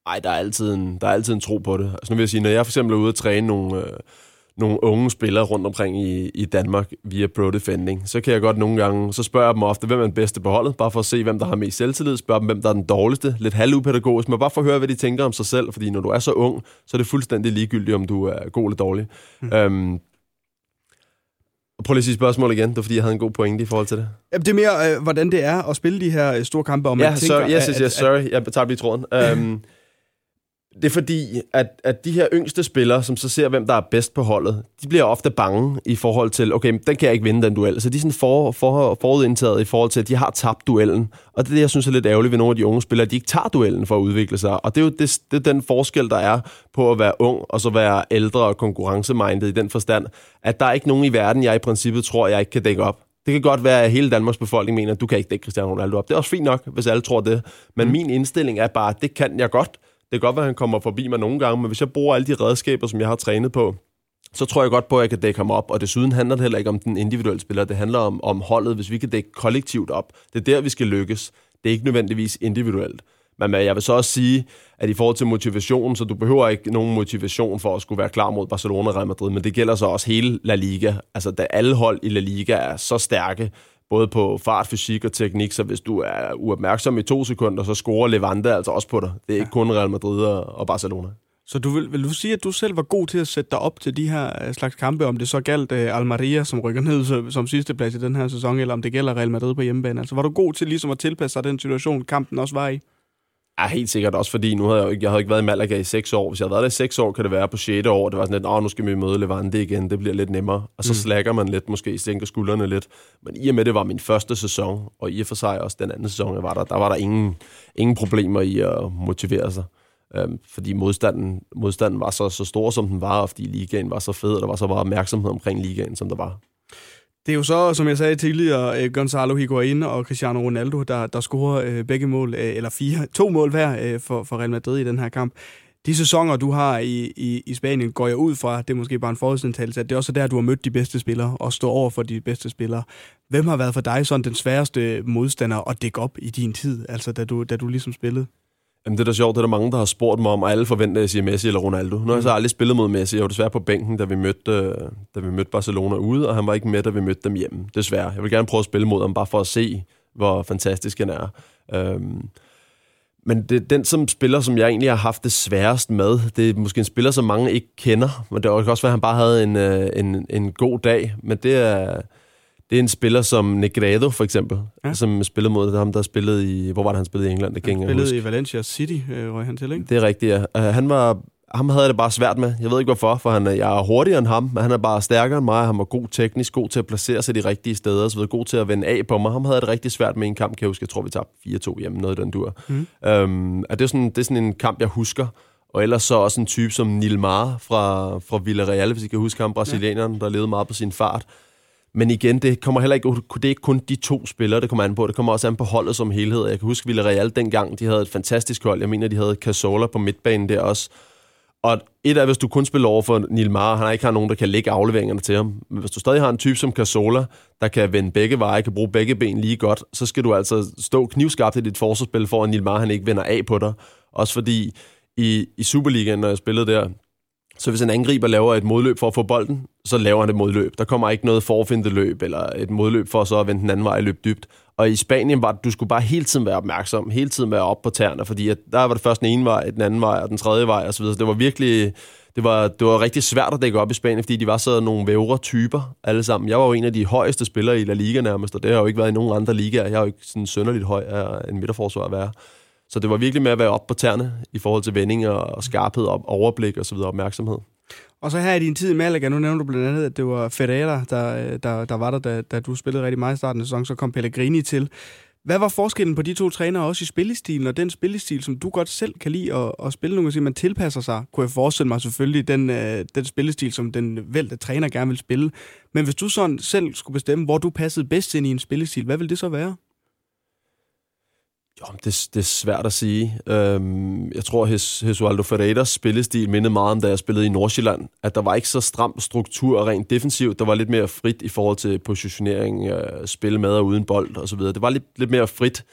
Nej, der er altid en, der er altid en tro på det. Altså nu vil jeg sige, når jeg for eksempel er ude at træne nogle, øh, nogle unge spillere rundt omkring i, i Danmark via Pro Defending, så kan jeg godt nogle gange, så spørger jeg dem ofte, hvem er den bedste på holdet, bare for at se, hvem der har mest selvtillid, spørger dem, hvem der er den dårligste, lidt halvupædagogisk, men bare for at høre, hvad de tænker om sig selv, fordi når du er så ung, så er det fuldstændig ligegyldigt, om du er god eller dårlig. Mm. Øhm, Prøv lige at sige spørgsmål igen, det var fordi, jeg havde en god pointe i forhold til det. Jamen, det er mere, øh, hvordan det er at spille de her øh, store kampe, om ja, man tænker... Ja, yes, yes, yes, sorry, jeg tager lige tråden. Um, det er fordi, at, at de her yngste spillere, som så ser, hvem der er bedst på holdet, de bliver ofte bange i forhold til, okay, den kan jeg ikke vinde, den duel. Så de er sådan for, for, forudindtaget i forhold til, at de har tabt duellen. Og det er det, jeg synes er lidt ærgerligt ved nogle af de unge spillere, at de ikke tager duellen for at udvikle sig. Og det er jo det, det er den forskel, der er på at være ung og så være ældre og konkurrencemindet i den forstand, at der er ikke nogen i verden, jeg i princippet tror, jeg ikke kan dække op. Det kan godt være, at hele Danmarks befolkning mener, at du kan ikke dække Cristiano Ronaldo op. Det er også fint nok, hvis alle tror det. Men mm. min indstilling er bare, at det kan jeg godt. Det kan godt være, at han kommer forbi mig nogle gange, men hvis jeg bruger alle de redskaber, som jeg har trænet på, så tror jeg godt på, at jeg kan dække ham op. Og desuden handler det heller ikke om den individuelle spiller. Det handler om, om holdet, hvis vi kan dække kollektivt op. Det er der, vi skal lykkes. Det er ikke nødvendigvis individuelt. Men jeg vil så også sige, at i forhold til motivation, så du behøver ikke nogen motivation for at skulle være klar mod Barcelona og Real Madrid, men det gælder så også hele La Liga. Altså, da alle hold i La Liga er så stærke, både på fart, fysik og teknik, så hvis du er uopmærksom i to sekunder, så scorer Levante altså også på dig. Det er ikke kun Real Madrid og Barcelona. Så du vil, vil du sige, at du selv var god til at sætte dig op til de her øh, slags kampe, om det så galt uh, Almeria, som rykker ned som, som sidste plads i den her sæson, eller om det gælder Real Madrid på hjemmebane? Altså var du god til ligesom at tilpasse sig den situation, kampen også var i? Ja, helt sikkert også, fordi nu havde jeg, jeg havde ikke været i Malaga i seks år. Hvis jeg havde været der i seks år, kan det være på 6. år. Det var sådan lidt, åh, nu skal vi møde Levante igen, det bliver lidt nemmere. Og så mm. slækker man lidt, måske sænker skuldrene lidt. Men i og med, det var min første sæson, og i og for sig også den anden sæson, jeg var der, der var der ingen, ingen problemer i at motivere sig. Øhm, fordi modstanden, modstanden var så, så stor, som den var, og fordi ligaen var så fed, og der var så meget opmærksomhed omkring ligaen, som der var. Det er jo så, som jeg sagde tidligere, øh, Gonzalo Higuain og Cristiano Ronaldo, der, der scorer øh, begge mål, øh, eller fire, to mål hver for, for Real Madrid i den her kamp. De sæsoner, du har i, i, i Spanien, går jeg ud fra, det er måske bare en forudsindtagelse, at det er også der, du har mødt de bedste spillere og står over for de bedste spillere. Hvem har været for dig sådan den sværeste modstander at dække op i din tid, altså da du, da du ligesom spillede? Jamen, det er da sjovt, det er der mange, der har spurgt mig om, og alle forventer, at jeg siger Messi eller Ronaldo. Nu har jeg så aldrig spillet mod Messi. Jeg var desværre på bænken, da vi, mødte, øh, da vi mødte Barcelona ude, og han var ikke med, da vi mødte dem hjemme. Desværre. Jeg vil gerne prøve at spille mod ham, bare for at se, hvor fantastisk han er. Øhm, men det, den som spiller, som jeg egentlig har haft det sværest med, det er måske en spiller, som mange ikke kender, men det kan også være, at han bare havde en, øh, en, en god dag, men det er, det er en spiller som Negredo, for eksempel, Ja. ja. som spillede mod ham, der spillede i... Hvor var det, han spillede i England? Det Han huske. spillede i Valencia City, øh, røg han til, ikke? Det er rigtigt, ja. Uh, han var, ham havde jeg det bare svært med. Jeg ved ikke hvorfor, for han, er- jeg er hurtigere end ham, men han er bare stærkere end mig. Han var god teknisk, god til at placere sig de rigtige steder, og så videre, god til at vende af på mig. Ham havde det rigtig svært med en kamp, kan jeg huske. Jeg tror, vi tabte 4-2 hjemme, noget i den dur. Mm. Um, er det, er sådan, det er sådan en kamp, jeg husker. Og ellers så også en type som Nilmar fra, fra Villarreal, hvis I kan huske ham, brasilianeren, der levede meget på sin fart. Men igen, det kommer heller ikke, det er ikke kun de to spillere, det kommer an på. Det kommer også an på holdet som helhed. Jeg kan huske Villarreal dengang, de havde et fantastisk hold. Jeg mener, de havde Casola på midtbanen der også. Og et er, hvis du kun spiller over for Nilmar, han ikke har nogen, der kan lægge afleveringerne til ham. Men hvis du stadig har en type som Casola, der kan vende begge veje, kan bruge begge ben lige godt, så skal du altså stå knivskarpt i dit forsvarsspil, for at Nilmar han ikke vender af på dig. Også fordi i, i Superligaen, når jeg spillede der, så hvis en angriber laver et modløb for at få bolden, så laver han et modløb. Der kommer ikke noget forfindende løb, eller et modløb for så at vende den anden vej og løbe dybt. Og i Spanien var det, du skulle bare hele tiden være opmærksom, hele tiden være op på tæerne, fordi at der var det først den ene vej, den anden vej og den tredje vej osv. Så det var virkelig, det var, det var rigtig svært at dække op i Spanien, fordi de var så nogle vævre typer alle sammen. Jeg var jo en af de højeste spillere i La Liga nærmest, og det har jo ikke været i nogen andre ligaer. Jeg har jo ikke sådan sønderligt høj af en midterforsvar at være. Så det var virkelig med at være op på tæerne i forhold til vendinger og skarphed og overblik og så videre opmærksomhed. Og så her i din tid i Malaga, nu nævner du blandt andet, at det var Ferreira, der, der, der var der, da, da du spillede rigtig meget i starten af sæsonen, så kom Pellegrini til. Hvad var forskellen på de to trænere også i spillestilen, og den spillestil, som du godt selv kan lide at, at spille? Nogle gange, man tilpasser sig, kunne jeg forestille mig selvfølgelig, den, øh, den spillestil, som den vælte træner gerne vil spille. Men hvis du sådan selv skulle bestemme, hvor du passede bedst ind i en spillestil, hvad vil det så være? Jo, det, det er svært at sige. Øhm, jeg tror, Hes, Jesualdo Ferreiras spillestil mindede meget om, da jeg spillede i Nordsjælland. At der var ikke så stram struktur og rent defensivt. Der var lidt mere frit i forhold til positionering, øh, spil med og uden bold osv. Det var lidt, lidt mere frit.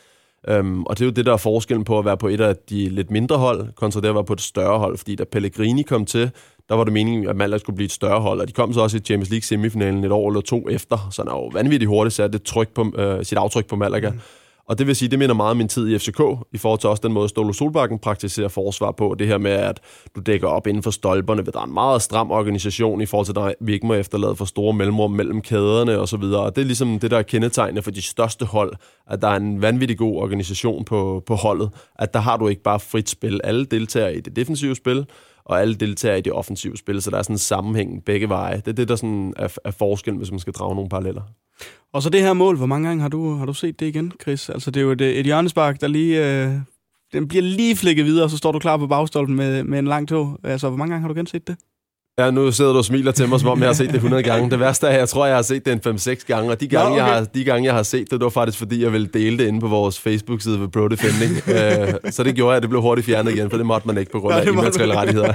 Øhm, og det er jo det, der er forskellen på at være på et af de lidt mindre hold, kontra det at være på et større hold. Fordi da Pellegrini kom til, der var det meningen, at Malaga skulle blive et større hold, og de kom så også i Champions League semifinalen et år eller to efter, så han er jo vanvittigt hurtigt sat et tryk på, øh, sit aftryk på Malaga. Mm. Og det vil sige, det minder meget om min tid i FCK, i forhold til også den måde, Ståle Solbakken praktiserer forsvar på. Det her med, at du dækker op inden for stolperne, ved der er en meget stram organisation i forhold til, at vi ikke må efterlade for store mellemrum mellem kæderne og så videre. Og det er ligesom det, der er kendetegnende for de største hold, at der er en vanvittig god organisation på, på holdet. At der har du ikke bare frit spil. Alle deltager i det defensive spil, og alle deltager i det offensive spil, så der er sådan en sammenhæng begge veje. Det er det, der sådan er, er forskellen, hvis man skal drage nogle paralleller. Og så det her mål, hvor mange gange har du, har du set det igen, Chris? Altså, det er jo et, et hjørnespark, der lige... Øh, den bliver lige flækket videre, og så står du klar på bagstolpen med, med en lang tog. Altså, hvor mange gange har du genset det? Ja, nu sidder du og smiler til mig, som om jeg har set det 100 gange. Det værste er, at jeg tror, jeg har set det en 5-6 gange, og de gange, Nå, Nå, okay. jeg har, de gange, jeg har set det, det var faktisk, fordi jeg ville dele det inde på vores Facebook-side ved Pro Defending. uh, så det gjorde jeg, at det blev hurtigt fjernet igen, for det måtte man ikke på grund Nå, af immaterielle rettigheder.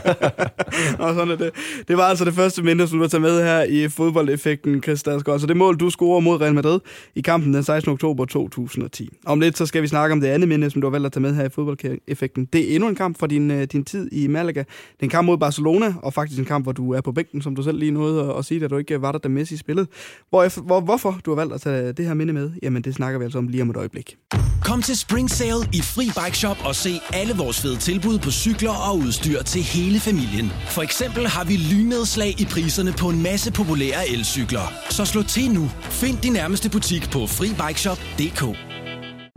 og sådan er det. Det var altså det første minde, som du har taget med her i fodboldeffekten, Chris. Så det mål, du scorer mod Real Madrid i kampen den 16. oktober 2010. Om lidt, så skal vi snakke om det andet minde, som du har valgt at tage med her i fodboldeffekten. Det er endnu en kamp fra din, øh, din tid i Malaga. Det er en kamp mod Barcelona, og faktisk en kamp, hvor du er på bænken, som du selv lige nåede at, at sige, at du ikke var der, da Messi spillede. Hvor, hvor, hvorfor du har valgt at tage det her minde med, jamen det snakker vi altså om lige om et øjeblik. Kom til Spring Sale i Fri Bike Shop og se alle vores fede tilbud på cykler og udstyr til hele familien. For eksempel har vi lynedslag i priserne på en masse populære elcykler. Så slå til nu. Find din nærmeste butik på FriBikeShop.dk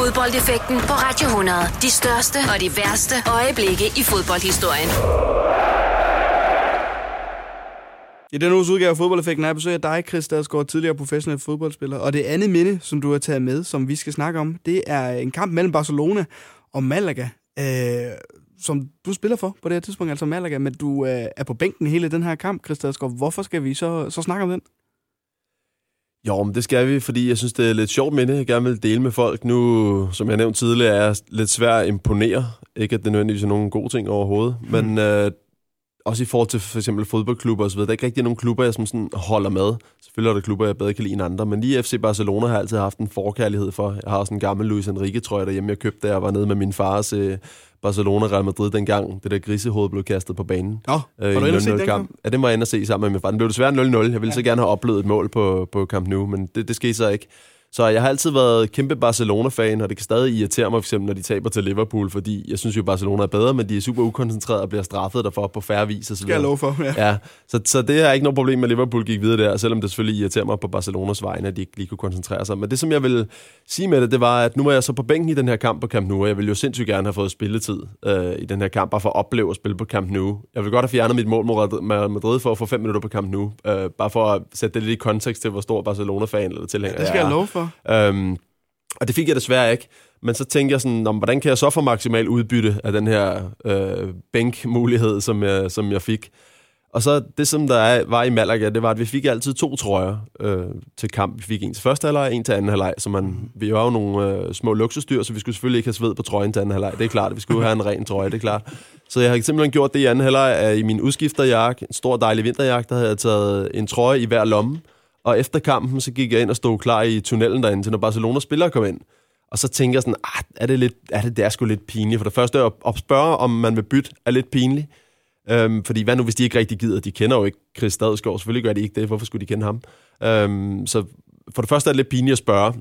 Fodboldeffekten på Radio 100. De største og de værste øjeblikke i fodboldhistorien. I denne uges udgave af Fodboldeffekten er besøg af dig, Chris Dadsgaard, tidligere professionel fodboldspiller. Og det andet minde, som du har taget med, som vi skal snakke om, det er en kamp mellem Barcelona og Malaga, øh, som du spiller for på det her tidspunkt, altså Malaga, men du øh, er på bænken hele den her kamp, Chris Dadsgaard. Hvorfor skal vi så, så snakke om den? Jo, men det skal vi, fordi jeg synes, det er lidt sjovt minde, jeg gerne vil dele med folk. Nu, som jeg nævnte tidligere, er jeg lidt svært at imponere. Ikke at det nødvendigvis er nogen gode ting overhovedet, mm. men øh, også i forhold til for eksempel fodboldklubber osv., der er ikke rigtig nogen klubber, jeg som sådan holder med. Selvfølgelig er der klubber, jeg bedre kan lide end andre, men lige FC Barcelona har jeg altid haft en forkærlighed for. Jeg har også en gammel Luis Enrique, tror jeg, derhjemme, jeg købte, da jeg var nede med min far til Barcelona Real Madrid dengang, det der grisehoved blev kastet på banen. Nå, øh, var du inde se den kamp? Ja, det var jeg inde at se sammen med min far. Den blev desværre 0-0. Jeg ville ja. så gerne have oplevet et mål på, på Camp Nou, men det, det skete så ikke. Så jeg har altid været kæmpe Barcelona-fan, og det kan stadig irritere mig, for eksempel, når de taber til Liverpool, fordi jeg synes jo, Barcelona er bedre, men de er super ukoncentrerede og bliver straffet derfor på færre vis. Og så Skal jeg love for, ja. ja så, så det er ikke noget problem med, at Liverpool gik videre der, selvom det selvfølgelig irriterer mig på Barcelonas vegne, at de ikke lige kunne koncentrere sig. Men det, som jeg vil sige med det, det var, at nu var jeg så på bænken i den her kamp på Camp Nou, og jeg ville jo sindssygt gerne have fået spilletid øh, i den her kamp, bare for at opleve at spille på Camp Nou. Jeg vil godt have fjernet mit mål mod Madrid for at få fem minutter på Camp Nou, øh, bare for at sætte det lidt i kontekst til, hvor stor Barcelona-fan eller tilhænger ja, det skal jeg, jeg love for. Øhm, og det fik jeg desværre ikke. Men så tænkte jeg sådan, om, hvordan kan jeg så få maksimal udbytte af den her øh, bænkmulighed, som jeg, som jeg fik. Og så det, som der er, var i Malaga, det var, at vi fik altid to trøjer øh, til kamp. Vi fik en til første halvleg og en til anden halvleg. Så man, vi var jo nogle øh, små luksusdyr, så vi skulle selvfølgelig ikke have sved på trøjen til anden halvleg. Det er klart, vi skulle have en ren trøje, det er klart. Så jeg har simpelthen gjort det i anden halvleg at i min udskifterjakke, en stor dejlig vinterjakke, der havde jeg taget en trøje i hver lomme. Og efter kampen, så gik jeg ind og stod klar i tunnelen derinde, til når Barcelona spillere kom ind. Og så tænker jeg sådan, ah, er det, lidt, er det, det er sgu lidt pinligt. For det første at, at spørge, om man vil bytte, er lidt pinligt. Øhm, fordi hvad nu, hvis de ikke rigtig gider? De kender jo ikke Chris Stadsgaard. Selvfølgelig gør de ikke det. Hvorfor skulle de kende ham? Øhm, så for det første er det lidt pinligt at spørge.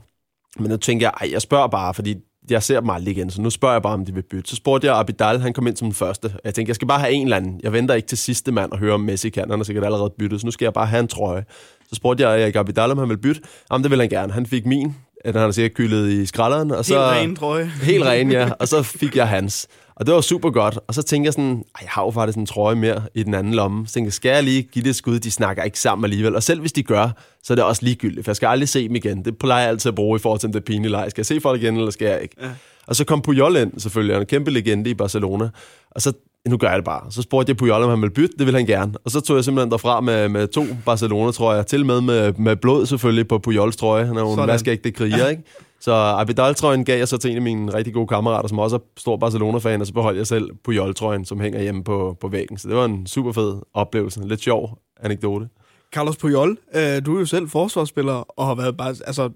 Men nu tænker jeg, ej, jeg spørger bare, fordi jeg ser dem aldrig igen, så nu spørger jeg bare, om de vil bytte. Så spurgte jeg Abidal, han kom ind som den første. Jeg tænkte, jeg skal bare have en eller anden. Jeg venter ikke til sidste mand og høre, om Messi kan. Han har sikkert allerede byttet, så nu skal jeg bare have en trøje. Så spurgte jeg Erik Abidal, om han vil bytte. Jamen, det vil han gerne. Han fik min. Den har han sikkert kyldet i skralderen. Og så, helt ren trøje. Helt ren, ja. Og så fik jeg hans. Og det var super godt. Og så tænker jeg sådan, jeg har jo faktisk en trøje mere i den anden lomme. Så tænker jeg, skal jeg lige give det et skud? De snakker ikke sammen alligevel. Og selv hvis de gør, så er det også ligegyldigt. For jeg skal aldrig se dem igen. Det plejer jeg altid at bruge i forhold til, er pinligt leg. Skal jeg se folk igen, eller skal jeg ikke? Ja. Og så kom Puyol ind, selvfølgelig. Han er en kæmpe legende i Barcelona. Og så nu gør jeg det bare. Så spurgte jeg Puyol, om han ville bytte. Det ville han gerne. Og så tog jeg simpelthen derfra med, med to Barcelona, tror jeg. Til med, med med blod selvfølgelig på Puyols trøje. Han er jo en vaskeægte kriger, ikke? Så Abidal-trøjen gav jeg så til en af mine rigtig gode kammerater, som også er stor Barcelona-fan, og så beholdt jeg selv Puyol-trøjen, som hænger hjemme på, på væggen. Så det var en super fed oplevelse. Lidt sjov anekdote. Carlos Puyol, øh, du er jo selv forsvarsspiller og har været bare, altså,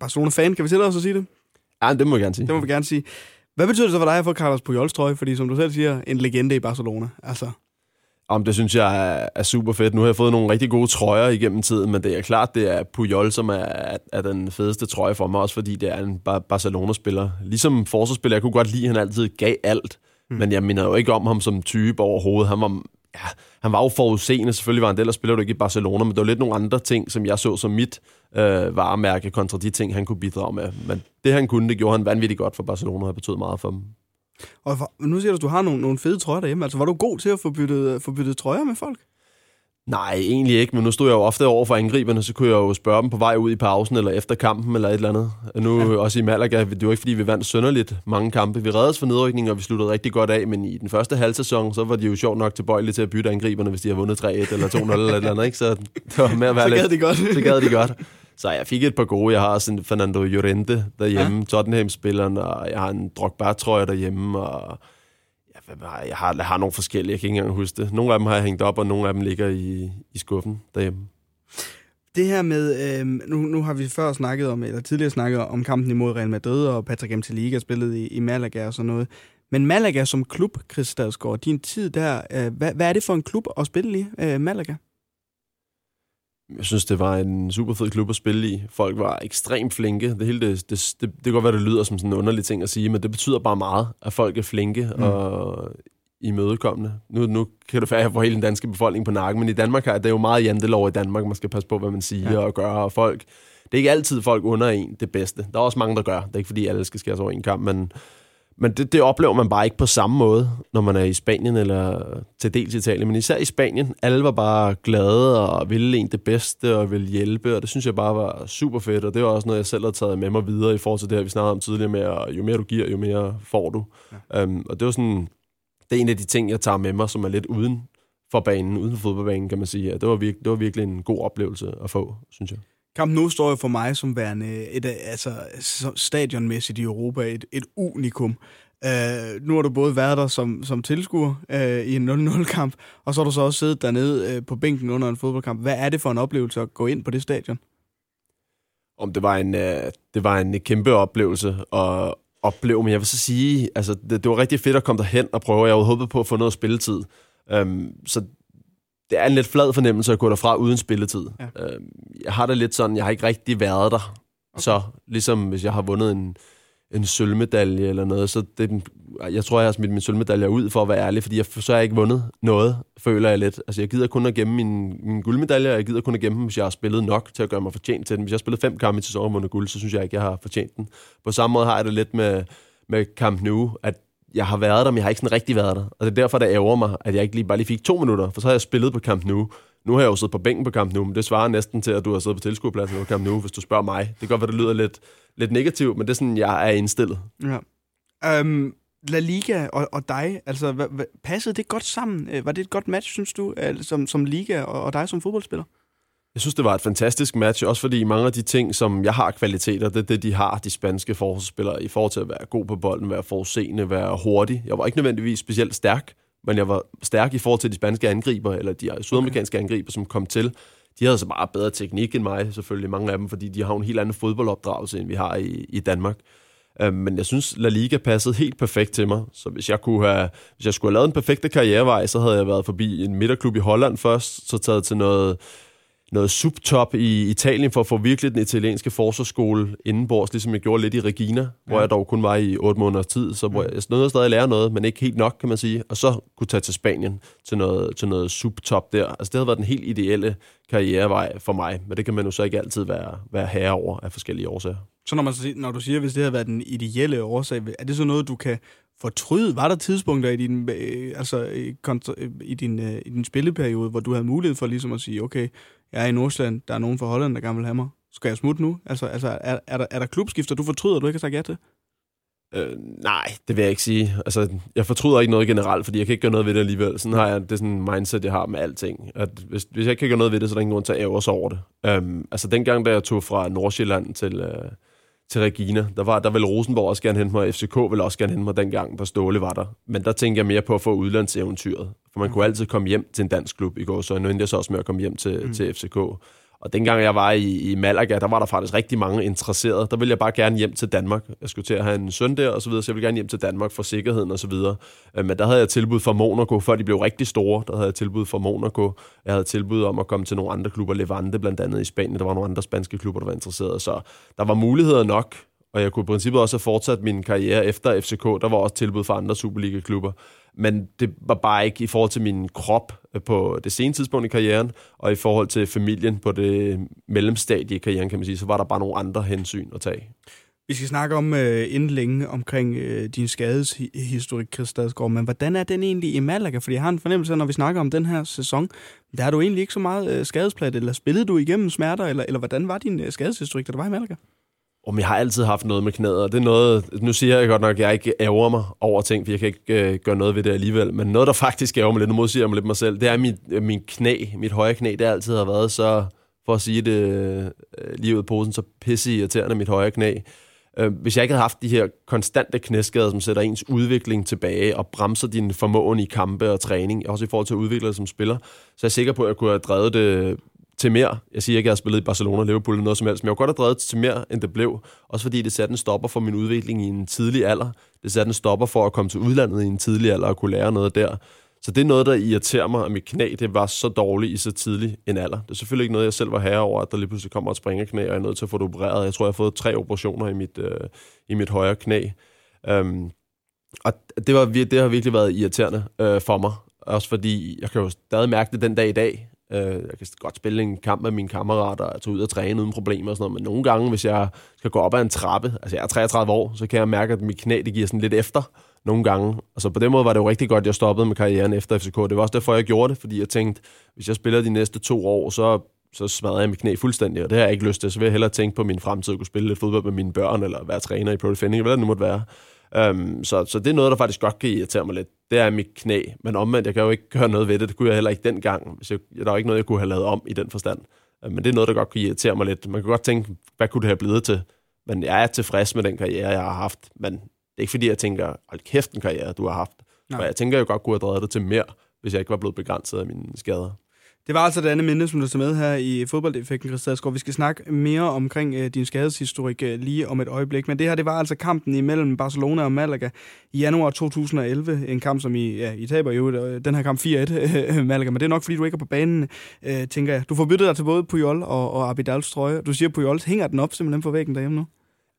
Barcelona-fan. Kan vi tillade os at sige det? Ja, det må vi gerne sige. Det må vi gerne sige. Hvad betyder det så for dig at få Carlos Pujols trøje? Fordi som du selv siger, en legende i Barcelona. Altså. Om det synes jeg er, er super fedt. Nu har jeg fået nogle rigtig gode trøjer igennem tiden, men det er klart, det er Puyol, som er, er den fedeste trøje for mig, også fordi det er en Barcelona-spiller. Ligesom forsvarsspiller, jeg kunne godt lide, at han altid gav alt, mm. men jeg minder jo ikke om ham som type overhovedet. Han var, ja, han var jo forudseende, selvfølgelig var han del af spiller du ikke i Barcelona, men der var lidt nogle andre ting, som jeg så som mit øh, varemærke kontra de ting, han kunne bidrage med. Men det han kunne, det gjorde han vanvittigt godt for Barcelona, og betød meget for dem. Og for, nu siger du, at du har nogle, nogle fede trøjer derhjemme. Altså, var du god til at få byttet, få byttet trøjer med folk? Nej, egentlig ikke, men nu stod jeg jo ofte over for angriberne, så kunne jeg jo spørge dem på vej ud i pausen, eller efter kampen, eller et eller andet. Nu ja. også i Malaga, det var ikke fordi, vi vandt sønderligt mange kampe. Vi reddes for nedrykning, og vi sluttede rigtig godt af, men i den første halvsæson, så var de jo sjovt nok tilbøjelige til at bytte angriberne, hvis de har vundet 3-1 eller 2-0 eller et eller andet, ikke? Så det var med at være så gad de godt. så gad de godt. Så jeg fik et par gode. Jeg har en Fernando Llorente derhjemme, ja. Tottenham-spilleren, og jeg har en Drogba-trøje derhjemme, og jeg har, jeg har nogle forskellige, jeg kan ikke engang huske det. Nogle af dem har jeg hængt op, og nogle af dem ligger i, i skuffen derhjemme. Det her med, øh, nu, nu har vi før snakket om, eller tidligere snakket om kampen imod Real Madrid, og Patrick Liga spillet i, i Malaga og sådan noget. Men Malaga som klub, Chris Stadsgaard, din tid der, øh, hvad, hvad er det for en klub at spille i, øh, Malaga? Jeg synes, det var en super fed klub at spille i. Folk var ekstremt flinke. Det hele, det, det, det, det kan godt være, det lyder som sådan en underlig ting at sige, men det betyder bare meget, at folk er flinke mm. og imødekommende. Nu, nu kan det være, at jeg får hele den danske befolkning på nakken, men i Danmark er det jo meget jantelov i Danmark. Man skal passe på, hvad man siger ja. og gør, og folk... Det er ikke altid folk under en det bedste. Der er også mange, der gør. Det er ikke, fordi alle skal skæres over en kamp, men Men det, det oplever man bare ikke på samme måde, når man er i Spanien eller til dels Italien. Men især i Spanien, alle var bare glade og ville en det bedste og ville hjælpe, og det synes jeg bare var super fedt, og det var også noget, jeg selv har taget med mig videre i forhold til det her, vi snakkede om tidligere med, at jo mere du giver, jo mere får du. Ja. Um, og det var sådan, det er en af de ting, jeg tager med mig, som er lidt uden for banen, uden for fodboldbanen, kan man sige. Ja, det, var virkelig, det var virkelig en god oplevelse at få, synes jeg. Camp Nou står jo for mig som værende et, altså, stadionmæssigt i Europa et, et unikum. Uh, nu har du både været der som, som tilskuer uh, i en 0-0-kamp, og så har du så også siddet dernede uh, på bænken under en fodboldkamp. Hvad er det for en oplevelse at gå ind på det stadion? Om det var en, uh, det var en kæmpe oplevelse at opleve, men jeg vil så sige, altså, det, det var rigtig fedt at komme derhen og prøve. Jeg havde håbet på at få noget spilletid. Um, så det er en lidt flad fornemmelse at gå derfra uden spilletid. Ja. Uh, jeg har det lidt sådan, jeg har ikke rigtig været der. Okay. Så ligesom hvis jeg har vundet en, en sølvmedalje eller noget, så det, jeg tror, jeg har smidt min sølvmedalje ud for at være ærlig, fordi jeg, så har jeg ikke vundet noget, føler jeg lidt. Altså, jeg gider kun at gemme min, min guldmedalje, og jeg gider kun at gemme dem, hvis jeg har spillet nok til at gøre mig fortjent til den. Hvis jeg har spillet fem kampe i sæsonen og guld, så synes jeg ikke, jeg har fortjent den. På samme måde har jeg det lidt med, med Camp Nou, at jeg har været der, men jeg har ikke sådan rigtig været der. Og det er derfor, det ærger mig, at jeg ikke lige bare lige fik to minutter, for så har jeg spillet på kamp nu. Nu har jeg jo siddet på bænken på kamp nu, men det svarer næsten til, at du har siddet på tilskuerpladsen på kamp nu, hvis du spørger mig. Det kan godt være, det lyder lidt, lidt negativt, men det er sådan, jeg er indstillet. Ja. Um, La Liga og, og dig, altså, hvad, hvad, passede det godt sammen? Øh, var det et godt match, synes du, øh, som, som Liga og, og dig som fodboldspiller? Jeg synes, det var et fantastisk match, også fordi mange af de ting, som jeg har kvaliteter, det er det, de har, de spanske forsvarsspillere, i forhold til at være god på bolden, være forudseende, være hurtig. Jeg var ikke nødvendigvis specielt stærk, men jeg var stærk i forhold til de spanske angriber, eller de sydamerikanske okay. angriber, som kom til. De havde så meget bedre teknik end mig, selvfølgelig mange af dem, fordi de har en helt anden fodboldopdragelse, end vi har i, i Danmark. Uh, men jeg synes, La Liga passede helt perfekt til mig. Så hvis jeg, kunne have, hvis jeg skulle have lavet en perfekte karrierevej, så havde jeg været forbi en midterklub i Holland først, så taget til noget noget subtop i Italien for at få virkelig den italienske forsvarsskole indenbords, ligesom jeg gjorde lidt i Regina, ja. hvor jeg dog kun var i otte måneders tid, så hvor jeg nåede stadig at lære noget, men ikke helt nok, kan man sige, og så kunne tage til Spanien til noget, til noget subtop der. Altså det havde været den helt ideelle karrierevej for mig, men det kan man jo så ikke altid være, være herre over af forskellige årsager. Så når, man, når du siger, hvis det havde været den ideelle årsag, er det så noget, du kan fortryde? Var der tidspunkter i din, øh, altså, i, i, din, øh, i din spilleperiode, hvor du havde mulighed for ligesom at sige, okay, jeg er i Nordsjælland, der er nogen fra Holland, der gerne vil have mig. Skal jeg smutte nu? Altså, altså er, er, der, er der klubskifter, du fortryder, du ikke har sagt ja til? Øh, nej, det vil jeg ikke sige. Altså, jeg fortryder ikke noget generelt, fordi jeg kan ikke gøre noget ved det alligevel. Sådan har jeg, det er sådan en mindset, jeg har med alting. At hvis, hvis jeg ikke kan gøre noget ved det, så er der ingen grund til at ære sig over det. Øhm, altså, dengang, da jeg tog fra Nordsjælland til, øh, til Regina, der, var, der ville Rosenborg også gerne hente mig, og FCK ville også gerne hente mig dengang, da Ståle var der. Men der tænkte jeg mere på at få udlandseventyret. For man kunne altid komme hjem til en dansk klub i går, så nu endte jeg så også med at komme hjem til, mm. til FCK. Og dengang jeg var i, i Malaga, der var der faktisk rigtig mange interesserede. Der ville jeg bare gerne hjem til Danmark. Jeg skulle til at have en søn der og så videre, så jeg ville gerne hjem til Danmark for sikkerheden og så videre. Øh, men der havde jeg tilbud fra Monaco, før de blev rigtig store. Der havde jeg tilbud fra Monaco. Jeg havde tilbud om at komme til nogle andre klubber, Levante blandt andet i Spanien. Der var nogle andre spanske klubber, der var interesserede. Så der var muligheder nok, og jeg kunne i princippet også have fortsat min karriere efter FCK. Der var også tilbud fra andre Superliga-klubber. Men det var bare ikke i forhold til min krop øh, på det sene tidspunkt i karrieren, og i forhold til familien på det mellemstadie i karrieren, kan man sige, så var der bare nogle andre hensyn at tage. Vi skal snakke om uh, inden længe omkring uh, din skadeshistorik, Chris Stadsgaard, men hvordan er den egentlig i Malaga? Fordi jeg har en fornemmelse når vi snakker om den her sæson, der er du egentlig ikke så meget uh, skadesplat, eller spillede du igennem smerter, eller, eller hvordan var din uh, skadeshistorik, da du var i Malaga? Om jeg har altid haft noget med knæet, og det er noget, nu siger jeg godt nok, at jeg ikke ærger mig over ting, for jeg kan ikke øh, gøre noget ved det alligevel, men noget, der faktisk ærger mig lidt, nu modsiger jeg mig lidt mig selv, det er mit, øh, min knæ, mit højre knæ, det altid har været så, for at sige det øh, lige ud af posen, så pisse irriterende mit højre knæ. Øh, hvis jeg ikke havde haft de her konstante knæskader, som sætter ens udvikling tilbage og bremser din formåen i kampe og træning, også i forhold til at udvikle dig som spiller, så er jeg sikker på, at jeg kunne have drevet det til mere. Jeg siger ikke, at jeg har spillet i Barcelona, Liverpool eller noget som helst, men jeg kunne godt have drevet til mere, end det blev. Også fordi det satte en stopper for min udvikling i en tidlig alder. Det satte en stopper for at komme til udlandet i en tidlig alder og kunne lære noget der. Så det er noget, der irriterer mig, at mit knæ det var så dårligt i så tidlig en alder. Det er selvfølgelig ikke noget, jeg selv var herre over, at der lige pludselig kommer et springerknæ, og jeg er nødt til at få det opereret. Jeg tror, jeg har fået tre operationer i mit, øh, i mit højre knæ. Um, og det, var, det har virkelig været irriterende øh, for mig. Også fordi, jeg kan jo stadig mærke det den dag i dag, Øh, jeg kan godt spille en kamp med mine kammerater og tage ud og træne uden problemer og sådan noget, men nogle gange, hvis jeg skal gå op ad en trappe, altså jeg er 33 år, så kan jeg mærke, at mit knæ det giver sådan lidt efter nogle gange. Altså på den måde var det jo rigtig godt, at jeg stoppede med karrieren efter FCK. Det var også derfor, jeg gjorde det, fordi jeg tænkte, hvis jeg spiller de næste to år, så, så smadrer jeg mit knæ fuldstændig, og det har jeg ikke lyst til. Så vil jeg hellere tænke på min fremtid, at kunne spille lidt fodbold med mine børn, eller være træner i Pro Defending, hvad det nu måtte være. Um, så, så det er noget, der faktisk godt kan irritere mig lidt. Det er mit knæ. Men omvendt, jeg kan jo ikke gøre noget ved det. Det kunne jeg heller ikke dengang. Hvis jeg, der er ikke noget, jeg kunne have lavet om i den forstand. Uh, men det er noget, der godt kan irritere mig lidt. Man kan godt tænke, hvad kunne det have blevet til? Men jeg er tilfreds med den karriere, jeg har haft. Men det er ikke fordi, jeg tænker, hold kæft en karriere, du har haft. Nej. For jeg tænker, jeg godt kunne have drevet det til mere, hvis jeg ikke var blevet begrænset af mine skader. Det var altså det andet minde, som du tager med her i fodboldeffekten, Christian Vi skal snakke mere omkring øh, din skadeshistorik øh, lige om et øjeblik. Men det her, det var altså kampen imellem Barcelona og Malaga i januar 2011. En kamp, som I, ja, I taber jo øh, den her kamp 4-1, øh, Malaga. Men det er nok, fordi du ikke er på banen, øh, tænker jeg. Du får byttet dig til både Puyol og, og Abidals trøje. Du siger, Puyol hænger den op simpelthen på væggen derhjemme nu?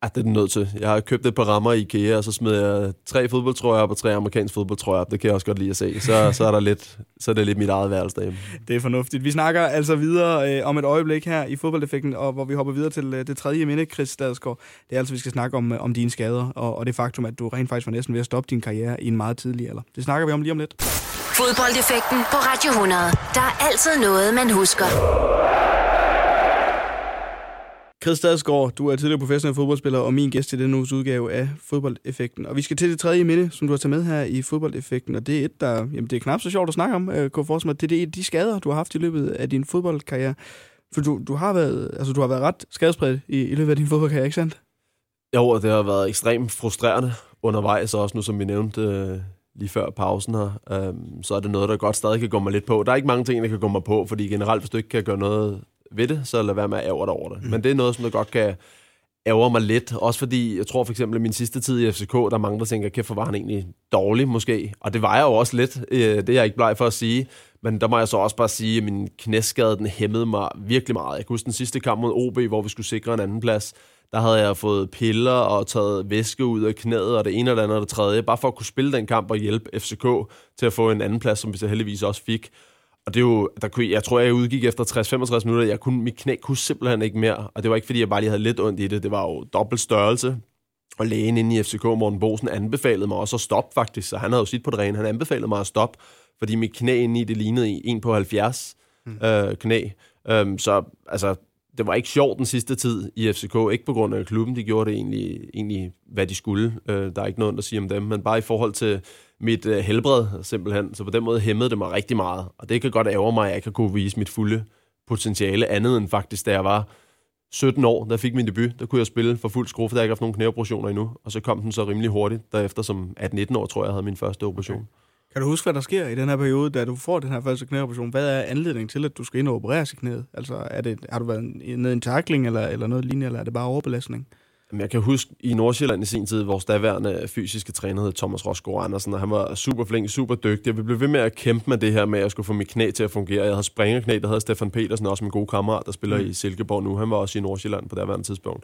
Ja, det er den nødt til. Jeg har købt et par rammer i IKEA, og så smed jeg tre fodboldtrøjer op og tre amerikanske fodboldtrøjer op. Det kan jeg også godt lide at se. Så, så, er, der lidt, så er det lidt mit eget værelse derhjemme. Det er fornuftigt. Vi snakker altså videre øh, om et øjeblik her i fodboldeffekten, og hvor vi hopper videre til øh, det tredje minde, Chris Stadsgaard. Det er altså, vi skal snakke om, øh, om dine skader, og, og det faktum, at du rent faktisk var næsten ved at stoppe din karriere i en meget tidlig alder. Det snakker vi om lige om lidt. Fodboldeffekten på Radio 100. Der er altid noget, man husker. Chris Stadsgaard, du er tidligere professionel fodboldspiller og min gæst i denne uges udgave af Fodboldeffekten. Og vi skal til det tredje minde, som du har taget med her i Fodboldeffekten, og det er et, der jamen, det er knap så sjovt at snakke om, øh, Det er det, de skader, du har haft i løbet af din fodboldkarriere. For du, du, har, været, altså, du har været ret skadespredt i, i løbet af din fodboldkarriere, ikke sandt? Jo, og det har været ekstremt frustrerende undervejs, også nu som vi nævnte øh, lige før pausen her, øh, så er det noget, der godt stadig kan gå mig lidt på. Der er ikke mange ting, der kan gå mig på, fordi generelt, hvis du ikke kan gøre noget ved det, så lad være med at ærge dig over det. Mm. Men det er noget, som der godt kan ærge mig lidt. Også fordi, jeg tror for eksempel, at min sidste tid i FCK, der er mange, der tænker, kæft, hvor var han egentlig dårlig måske. Og det var jeg jo også lidt. Øh, det er jeg ikke bleg for at sige. Men der må jeg så også bare sige, at min knæskade, den hæmmede mig virkelig meget. Jeg kan huske den sidste kamp mod OB, hvor vi skulle sikre en anden plads. Der havde jeg fået piller og taget væske ud af knæet, og det ene eller andet og det tredje, bare for at kunne spille den kamp og hjælpe FCK til at få en anden plads, som vi så heldigvis også fik. Og det er jo, der kunne, jeg tror, jeg udgik efter 60-65 minutter. Jeg kunne, mit knæ kunne simpelthen ikke mere. Og det var ikke, fordi jeg bare lige havde lidt ondt i det. Det var jo dobbelt størrelse. Og lægen inde i FCK, Morten Bosen, anbefalede mig også at stoppe faktisk. Så han havde jo sit på det rene. Han anbefalede mig at stoppe, fordi mit knæ inde i det lignede en på 70 mm. øh, knæ. Um, så altså, det var ikke sjovt den sidste tid i FCK. Ikke på grund af klubben. De gjorde det egentlig, egentlig hvad de skulle. Uh, der er ikke noget at sige om dem. Men bare i forhold til mit øh, helbred, simpelthen. Så på den måde hæmmede det mig rigtig meget. Og det kan godt ære mig, at jeg ikke kunne vise mit fulde potentiale andet end faktisk, da jeg var 17 år, da jeg fik min debut, der kunne jeg spille for fuld skrue, for der ikke haft nogen knæoperationer endnu. Og så kom den så rimelig hurtigt, derefter som 18-19 år, tror jeg, jeg havde min første operation. Okay. Kan du huske, hvad der sker i den her periode, da du får den her første knæoperation? Hvad er anledningen til, at du skal ind og opereres i knæet? Altså, er det, har du været nede i en takling eller, eller noget lignende, eller er det bare overbelastning? Jeg kan huske i Nordsjælland i sin tid, vores daværende fysiske træner hed Thomas Rosgaard Andersen, og han var super flink, super dygtig. Vi blev ved med at kæmpe med det her med, at jeg skulle få mit knæ til at fungere. Jeg havde springerknæ, der havde Stefan Petersen, også min gode kammerat, der spiller mm. i Silkeborg nu. Han var også i Nordsjælland på daværende tidspunkt.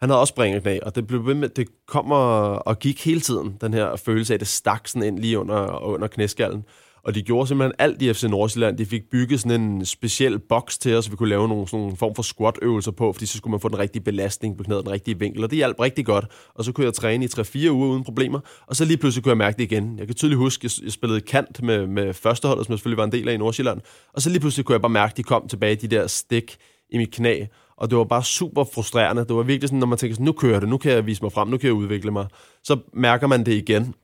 Han havde også springerknæ, og det blev ved med, det kom og gik hele tiden, den her følelse af, at det stak sådan ind lige under, under knæskallen. Og de gjorde simpelthen alt i FC Nordsjælland. De fik bygget sådan en speciel boks til os, så vi kunne lave nogle sådan nogle form for squat-øvelser på, fordi så skulle man få den rigtige belastning på knæet, den rigtige vinkel. Og det hjalp rigtig godt. Og så kunne jeg træne i 3-4 uger uden problemer. Og så lige pludselig kunne jeg mærke det igen. Jeg kan tydeligt huske, at jeg spillede kant med, med førsteholdet, som jeg selvfølgelig var en del af i Nordsjælland. Og så lige pludselig kunne jeg bare mærke, at de kom tilbage, de der stik i mit knæ. Og det var bare super frustrerende. Det var virkelig sådan, når man tænker, sådan, nu kører det, nu kan jeg vise mig frem, nu kan jeg udvikle mig. Så mærker man det igen.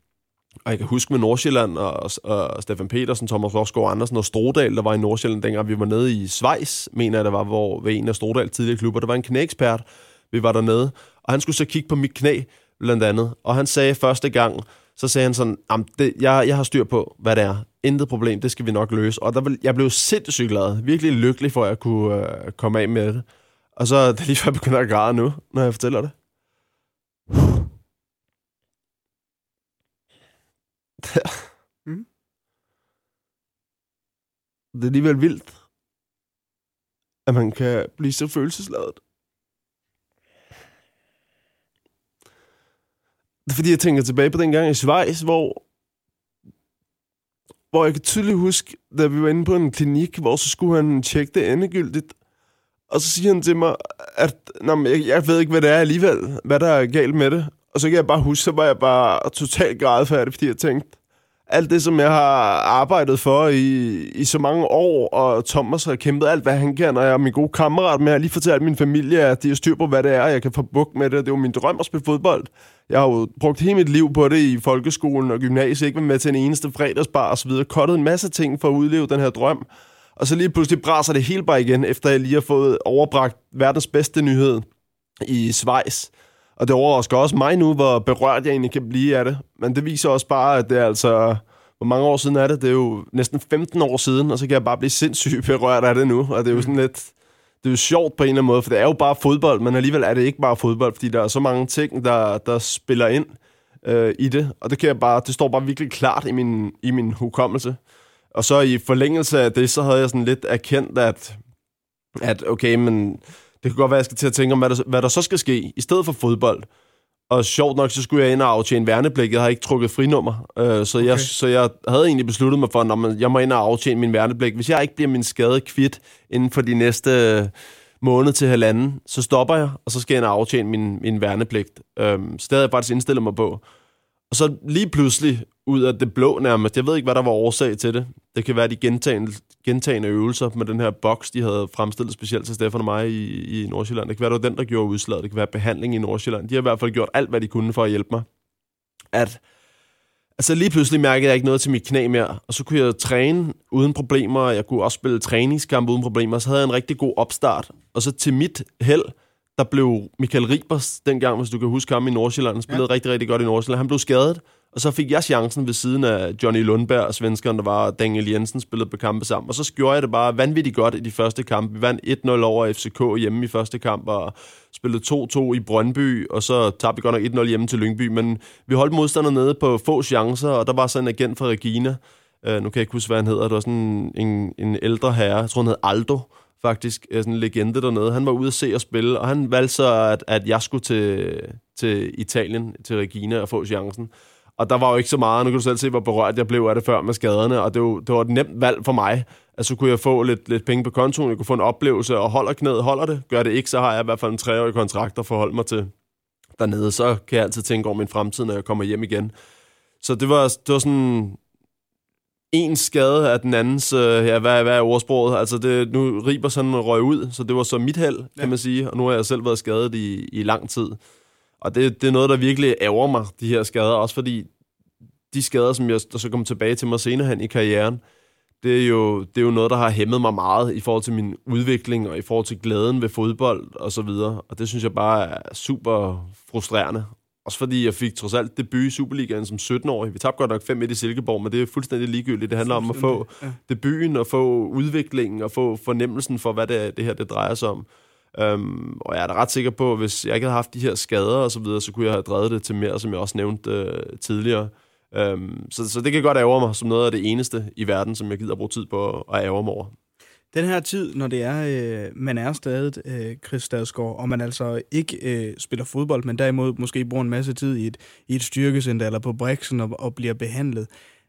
Og jeg kan huske med Nordsjælland og, og Stefan Petersen, Thomas Rosgaard Andersen og Strodal, der var i Nordsjælland, dengang vi var nede i Schweiz, mener jeg, der var, hvor ved en af Strodal tidligere klubber, der var en knæekspert, vi var dernede, og han skulle så kigge på mit knæ, blandt andet, og han sagde første gang, så sagde han sådan, det, jeg, jeg har styr på, hvad det er. Intet problem, det skal vi nok løse. Og der, jeg blev sindssygt glad, virkelig lykkelig for, at jeg kunne øh, komme af med det. Og så er det lige før jeg begynder at græde nu, når jeg fortæller det. Mm. Det er alligevel vildt, at man kan blive så følelsesladet. Det er fordi, jeg tænker tilbage på den gang i Schweiz, hvor hvor jeg kan tydeligt huske, da vi var inde på en klinik, hvor så skulle han tjekke det endegyldigt. Og så siger han til mig, at Nå, men jeg, jeg ved ikke, hvad det er alligevel, hvad der er galt med det. Og så kan jeg bare huske, så var jeg bare totalt grædfærdig, fordi jeg tænkte, alt det, som jeg har arbejdet for i, i så mange år, og Thomas har kæmpet alt, hvad han kan, og jeg er min gode kammerat med, at lige fortælle min familie, at de har styr på, hvad det er, og jeg kan få bukt med det. Det er jo min drøm at spille fodbold. Jeg har jo brugt hele mit liv på det i folkeskolen og gymnasiet, ikke med til en eneste fredagsbar osv., kottet en masse ting for at udleve den her drøm. Og så lige pludselig braser det hele bare igen, efter jeg lige har fået overbragt verdens bedste nyhed i Schweiz. Og det overrasker også mig nu, hvor berørt jeg egentlig kan blive af det. Men det viser også bare, at det er altså... Hvor mange år siden er det? Det er jo næsten 15 år siden, og så kan jeg bare blive sindssygt berørt af det nu. Og det er jo sådan lidt... Det er jo sjovt på en eller anden måde, for det er jo bare fodbold, men alligevel er det ikke bare fodbold, fordi der er så mange ting, der, der spiller ind øh, i det. Og det, kan jeg bare, det står bare virkelig klart i min, i min hukommelse. Og så i forlængelse af det, så havde jeg sådan lidt erkendt, at, at okay, men det kan godt være, jeg skal til at tænke om, hvad der, hvad der så skal ske, i stedet for fodbold. Og sjovt nok, så skulle jeg ind og aftjene værnepligt. Jeg har ikke trukket frinummer. Øh, så, okay. jeg, så jeg havde egentlig besluttet mig for, at jeg må ind og aftjene min værnepligt. Hvis jeg ikke bliver min skade kvidt inden for de næste måned til halvanden, så stopper jeg, og så skal jeg ind og aftjene min, min værnepligt. Øh, så det havde jeg faktisk indstillet mig på. Og så lige pludselig, ud af det blå nærmest, jeg ved ikke, hvad der var årsag til det. Det kan være de gentagende, gentagende øvelser med den her boks, de havde fremstillet specielt til Stefan og mig i, i Nordsjælland. Det kan være, det var den, der gjorde udslaget. Det kan være behandling i Nordsjælland. De har i hvert fald gjort alt, hvad de kunne for at hjælpe mig. At Altså lige pludselig mærkede jeg ikke noget til mit knæ mere, og så kunne jeg træne uden problemer, jeg kunne også spille træningskamp uden problemer, så havde jeg en rigtig god opstart. Og så til mit held, der blev Michael Ribers dengang, hvis du kan huske ham i Nordsjælland, han spillede ja. rigtig, rigtig godt i Nordsjælland. Han blev skadet, og så fik jeg chancen ved siden af Johnny Lundberg og svenskeren, der var Daniel Jensen, spillede på kampe sammen. Og så gjorde jeg det bare vanvittigt godt i de første kampe. Vi vandt 1-0 over FCK hjemme i første kamp, og spillede 2-2 i Brøndby, og så tabte vi godt nok 1-0 hjemme til Lyngby. Men vi holdt modstanderne nede på få chancer, og der var så en agent fra Regina. Uh, nu kan jeg ikke huske, hvad han hedder. Det var sådan en, en ældre herre. Jeg tror, han hed Aldo faktisk, øh, sådan en legende dernede. Han var ude at se og spille, og han valgte så, at, at jeg skulle til, til Italien, til Regina, og få chancen. Og der var jo ikke så meget, nu kan du selv se, hvor berørt jeg blev af det før med skaderne, og det var, det var et nemt valg for mig. Altså så kunne jeg få lidt, lidt penge på kontoen, jeg kunne få en oplevelse, og holder knæet, holder det. Gør det ikke, så har jeg i hvert fald en treårig kontrakt at forholde mig til dernede. Så kan jeg altid tænke over min fremtid, når jeg kommer hjem igen. Så det var, det var sådan en skade af den andens, øh, ja, hvad, hvad er ordsproget? Altså, det, nu riber sådan røg ud, så det var så mit held, kan ja. man sige, og nu har jeg selv været skadet i, i lang tid. Og det, det er noget, der virkelig ærger mig, de her skader, også fordi de skader, som jeg der så kommer tilbage til mig senere hen i karrieren, det er, jo, det er jo noget, der har hæmmet mig meget i forhold til min udvikling og i forhold til glæden ved fodbold og så videre. Og det synes jeg bare er super frustrerende. Også fordi jeg fik trods alt debut i Superligaen som 17-årig. Vi tabte godt nok 5-1 i Silkeborg, men det er fuldstændig ligegyldigt. Det handler om at få ja. debuten og få udviklingen og få fornemmelsen for, hvad det, det her det drejer sig om. Um, og jeg er da ret sikker på, at hvis jeg ikke havde haft de her skader og så videre, så kunne jeg have drevet det til mere, som jeg også nævnte uh, tidligere. Um, så, så det kan godt ærge mig som noget af det eneste i verden, som jeg gider at bruge tid på at ærge mig over. Den her tid, når det er, øh, man er stadig øh, Chris Stadsgaard, og man altså ikke øh, spiller fodbold, men derimod måske bruger en masse tid i et, i et styrkecenter eller på Brixen og, og bliver behandlet.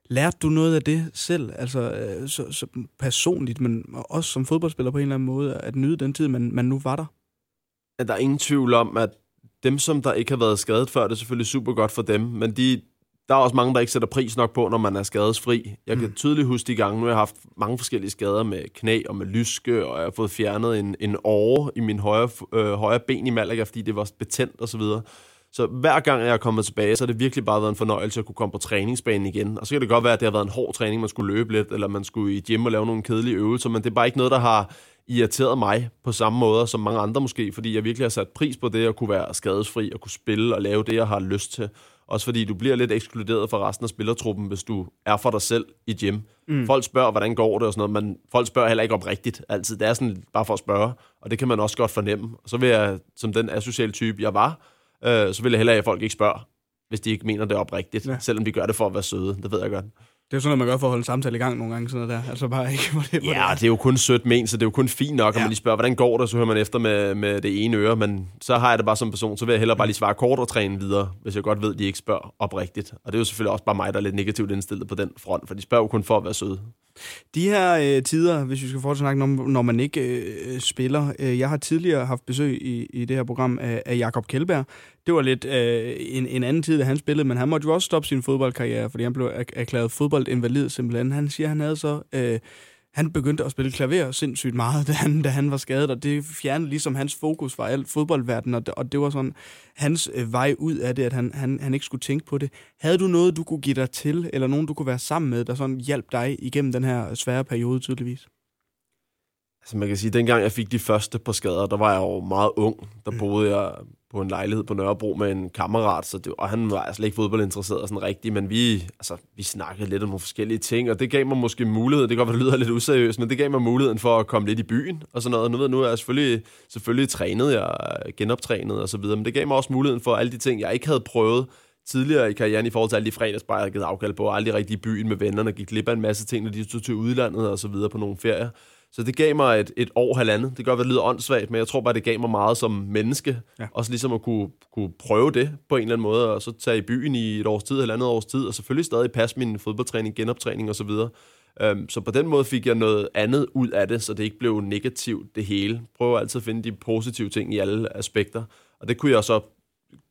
Lærte du noget af det selv, altså øh, så, så personligt, men også som fodboldspiller på en eller anden måde, at nyde den tid, man, man nu var der? At der er ingen tvivl om, at dem, som der ikke har været skadet før, det er selvfølgelig super godt for dem, men de, der er også mange, der ikke sætter pris nok på, når man er skadesfri. Jeg kan mm. tydeligt huske de gange, nu har jeg haft mange forskellige skader med knæ og med lyske, og jeg har fået fjernet en, en åre i min højre, øh, højre ben i Malaga, fordi det var betændt og så videre. Så hver gang jeg er kommet tilbage, så har det virkelig bare været en fornøjelse at kunne komme på træningsbanen igen. Og så kan det godt være, at det har været en hård træning, man skulle løbe lidt, eller man skulle i gym og lave nogle kedelige øvelser, men det er bare ikke noget, der har irriteret mig på samme måde som mange andre måske, fordi jeg virkelig har sat pris på det at kunne være skadesfri og kunne spille og lave det, jeg har lyst til. Også fordi du bliver lidt ekskluderet fra resten af spillertruppen, hvis du er for dig selv i gym. Mm. Folk spørger, hvordan går det og sådan noget, men folk spørger heller ikke oprigtigt altid. Det er sådan bare for at spørge, og det kan man også godt fornemme. Og så vil jeg, som den asociale type, jeg var, øh, så vil jeg hellere, at folk ikke spørger, hvis de ikke mener det oprigtigt, ja. selvom de gør det for at være søde. Det ved jeg godt. Det er jo sådan noget, man gør for at holde samtale i gang nogle gange, sådan noget der. Altså bare ikke, hvor det, hvor Ja, det er jo kun sødt men, så det er jo kun fint nok, at man lige spørger, hvordan går det, så hører man efter med, med det ene øre, men så har jeg det bare som person, så vil jeg hellere bare lige svare kort og træne videre, hvis jeg godt ved, at de ikke spørger oprigtigt. Og det er jo selvfølgelig også bare mig, der er lidt negativt indstillet på den front, for de spørger jo kun for at være søde. De her øh, tider, hvis vi skal fortsætte snakke om, når man ikke øh, spiller. Øh, jeg har tidligere haft besøg i, i det her program af, af Jakob Kjellberg. Det var lidt øh, en, en anden tid, da han spillede, men han måtte jo også stoppe sin fodboldkarriere, fordi han blev erklæret fodboldinvalid simpelthen. Han siger, han havde så... Øh, han begyndte at spille klaver sindssygt meget, da han, da han var skadet, og det fjernede ligesom hans fokus fra alt fodboldverden, og det, og det var sådan hans øh, vej ud af det, at han, han, han ikke skulle tænke på det. Havde du noget, du kunne give dig til, eller nogen, du kunne være sammen med, der sådan hjalp dig igennem den her svære periode tydeligvis? Altså man kan sige, at dengang jeg fik de første på skader, der var jeg jo meget ung. Der boede jeg på en lejlighed på Nørrebro med en kammerat, så det, og han var altså ikke fodboldinteresseret sådan rigtigt, men vi, altså, vi snakkede lidt om nogle forskellige ting, og det gav mig måske mulighed, det kan godt være, det lyder lidt useriøst, men det gav mig muligheden for at komme lidt i byen og sådan noget. Nu ved nu er jeg selvfølgelig, selvfølgelig trænet, jeg er genoptrænet og så videre, men det gav mig også muligheden for alle de ting, jeg ikke havde prøvet tidligere i karrieren i forhold til alle de fredagsbar, jeg havde givet afkald på, og aldrig rigtig i byen med vennerne, gik glip af en masse ting, når de tog til udlandet og så videre på nogle ferier. Så det gav mig et, et år, halvandet. Det godt være, det lyder åndssvagt, men jeg tror bare, det gav mig meget som menneske. Ja. Også ligesom at kunne, kunne prøve det på en eller anden måde, og så tage i byen i et års tid, halvandet års tid, og selvfølgelig stadig passe min fodboldtræning, genoptræning og så videre. Um, så på den måde fik jeg noget andet ud af det, så det ikke blev negativt det hele. Prøv altid at finde de positive ting i alle aspekter. Og det kunne jeg så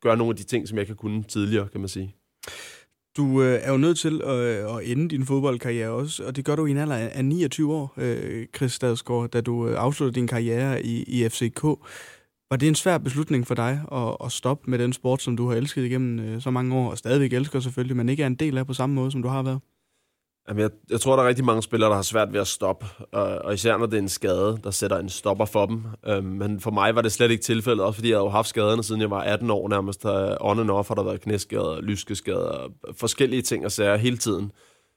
gøre nogle af de ting, som jeg kan kunne tidligere, kan man sige. Du øh, er jo nødt til øh, at ende din fodboldkarriere også, og det gør du i en alder af 29 år, øh, Chris Stadsgaard, da du øh, afsluttede din karriere i, i FCK. Var det en svær beslutning for dig at, at stoppe med den sport, som du har elsket igennem øh, så mange år, og stadigvæk elsker selvfølgelig, men ikke er en del af på samme måde, som du har været? Jamen, jeg, jeg tror, der er rigtig mange spillere, der har svært ved at stoppe, og, og især når det er en skade, der sætter en stopper for dem. Øhm, men for mig var det slet ikke tilfældet, også fordi jeg havde jo haft skaderne, siden jeg var 18 år nærmest. On and off har der været knæskader, lyskeskader, forskellige ting og sager hele tiden.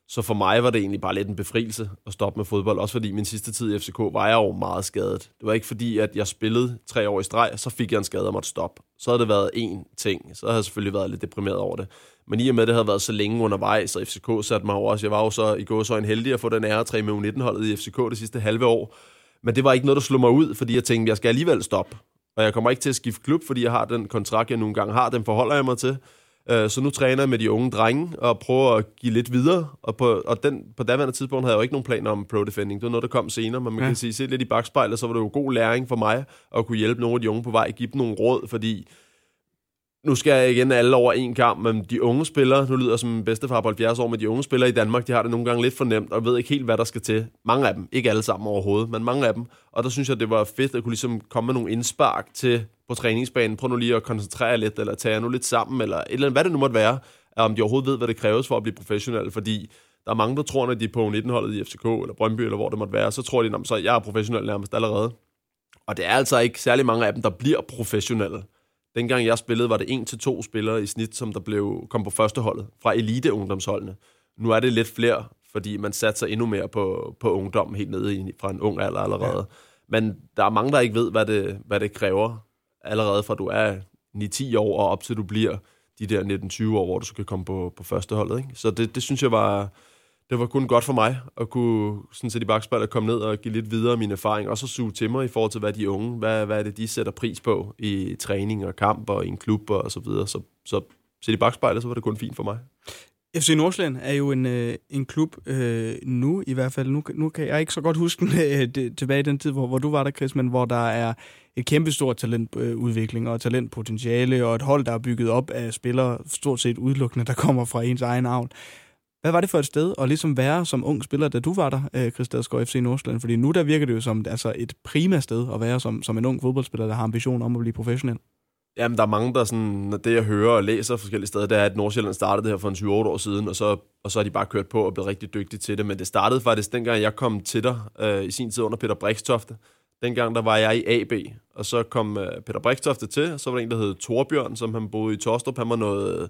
Så for mig var det egentlig bare lidt en befrielse at stoppe med fodbold, også fordi min sidste tid i FCK var jeg jo meget skadet. Det var ikke fordi, at jeg spillede tre år i streg, så fik jeg en skade og måtte stoppe. Så havde det været én ting, så havde jeg selvfølgelig været lidt deprimeret over det. Men i og med, at det havde været så længe undervejs, så FCK satte mig over også. Jeg var jo så i går så en heldig at få den ære 3 med U19-holdet i FCK det sidste halve år. Men det var ikke noget, der slog mig ud, fordi jeg tænkte, jeg skal alligevel stoppe. Og jeg kommer ikke til at skifte klub, fordi jeg har den kontrakt, jeg nogle gange har. Den forholder jeg mig til. Øh, Så nu træner jeg med de unge drenge og prøver at give lidt videre. Og på, og den, på daværende tidspunkt havde jeg jo ikke nogen planer om pro defending. Det var noget, der kom senere, men man Ja. kan sige, se lidt i bagspejlet, så var det jo god læring for mig at kunne hjælpe nogle af de unge på vej, give dem nogle råd, fordi nu skal jeg igen alle over en kamp, men de unge spillere, nu lyder jeg som en bedstefar på 70 år, men de unge spillere i Danmark, de har det nogle gange lidt for nemt, og ved ikke helt, hvad der skal til. Mange af dem, ikke alle sammen overhovedet, men mange af dem. Og der synes jeg, det var fedt at kunne ligesom komme med nogle indspark til på træningsbanen. Prøv nu lige at koncentrere lidt, eller tage jer nu lidt sammen, eller et eller andet, hvad det nu måtte være, om de overhovedet ved, hvad det kræves for at blive professionel, fordi der er mange, der tror, når de er på 19-holdet i FCK, eller Brøndby, eller hvor det måtte være, så tror de, at så jeg er professionel nærmest allerede. Og det er altså ikke særlig mange af dem, der bliver professionelle. Dengang jeg spillede, var det en til to spillere i snit, som der blev, kom på førsteholdet fra elite-ungdomsholdene. Nu er det lidt flere, fordi man satser endnu mere på, på ungdom helt nede i, fra en ung alder allerede. Ja. Men der er mange, der ikke ved, hvad det, hvad det kræver allerede fra du er 9-10 år og op til du bliver de der 19-20 år, hvor du så kan komme på, på førsteholdet. Ikke? Så det, det synes jeg var, det var kun godt for mig at kunne sådan set i bagspejlet komme ned og give lidt videre min erfaring, og så suge til mig i forhold til, hvad de unge, hvad, hvad er det, de sætter pris på i træning og kamp og i en klub og så videre. Så, så set i bagspejlet, så var det kun fint for mig. FC Nordsjælland er jo en, øh, en klub øh, nu i hvert fald. Nu, nu kan jeg ikke så godt huske den, øh, det, tilbage i den tid, hvor, hvor du var der, Chris, men hvor der er et kæmpestort talentudvikling øh, og talentpotentiale og et hold, der er bygget op af spillere, stort set udelukkende, der kommer fra ens egen avn. Hvad var det for et sted at ligesom være som ung spiller, da du var der, øh, FC Nordsjælland? Fordi nu der virker det jo som altså et prima sted at være som, som en ung fodboldspiller, der har ambition om at blive professionel. Jamen, der er mange, der sådan, når det jeg hører og læser forskellige steder, det er, at Nordsjælland startede det her for en 28 år siden, og så, og så har de bare kørt på og blevet rigtig dygtige til det. Men det startede faktisk dengang, jeg kom til dig øh, i sin tid under Peter Brikstofte. Dengang der var jeg i AB, og så kom øh, Peter Brikstofte til, og så var der en, der hed Torbjørn, som han boede i Torstrup. Han var noget,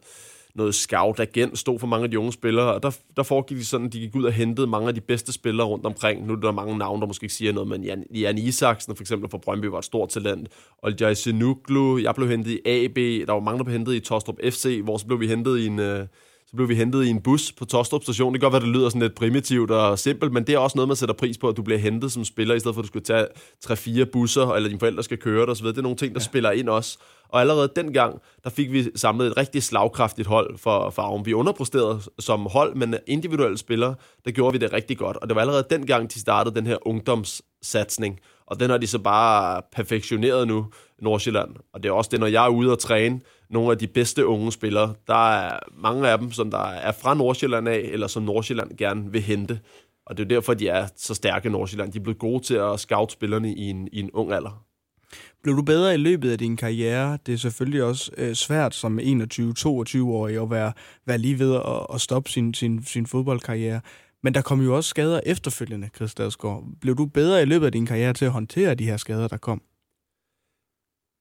noget scout-agent, stod for mange af de unge spillere, og der, der foregik de sådan, de gik ud og hentede mange af de bedste spillere rundt omkring. Nu er der mange navne, der måske ikke siger noget, men Jan, Jan Isaksen for eksempel fra Brøndby var et stort talent. Og Jai Sinuglu, jeg blev hentet i AB, der var mange, der blev hentet i Tostrup FC, hvor så blev vi hentet i en... Øh, så blev vi hentet i en bus på Tostrup station. Det kan godt være, det lyder sådan lidt primitivt og simpelt, men det er også noget, man sætter pris på, at du bliver hentet som spiller, i stedet for at du skulle tage 3-4 busser, eller dine forældre skal køre dig osv. Det er nogle ting, der ja. spiller ind også. Og allerede dengang, der fik vi samlet et rigtig slagkraftigt hold for farven. Vi underpræsterede som hold, men individuelle spillere, der gjorde vi det rigtig godt. Og det var allerede dengang, de startede den her ungdomssatsning. Og den har de så bare perfektioneret nu, Nordsjælland. Og det er også det, når jeg er ude og træne nogle af de bedste unge spillere, der er mange af dem, som der er fra Nordsjælland af, eller som Nordsjælland gerne vil hente. Og det er derfor, de er så stærke i Nordsjælland. De er blevet gode til at scout spillerne i en, i en ung alder. Blev du bedre i løbet af din karriere? Det er selvfølgelig også øh, svært som 21-22-årig at være, være lige ved at, at stoppe sin, sin, sin fodboldkarriere. Men der kom jo også skader efterfølgende, Chris Dadsgaard. Blev du bedre i løbet af din karriere til at håndtere de her skader, der kom?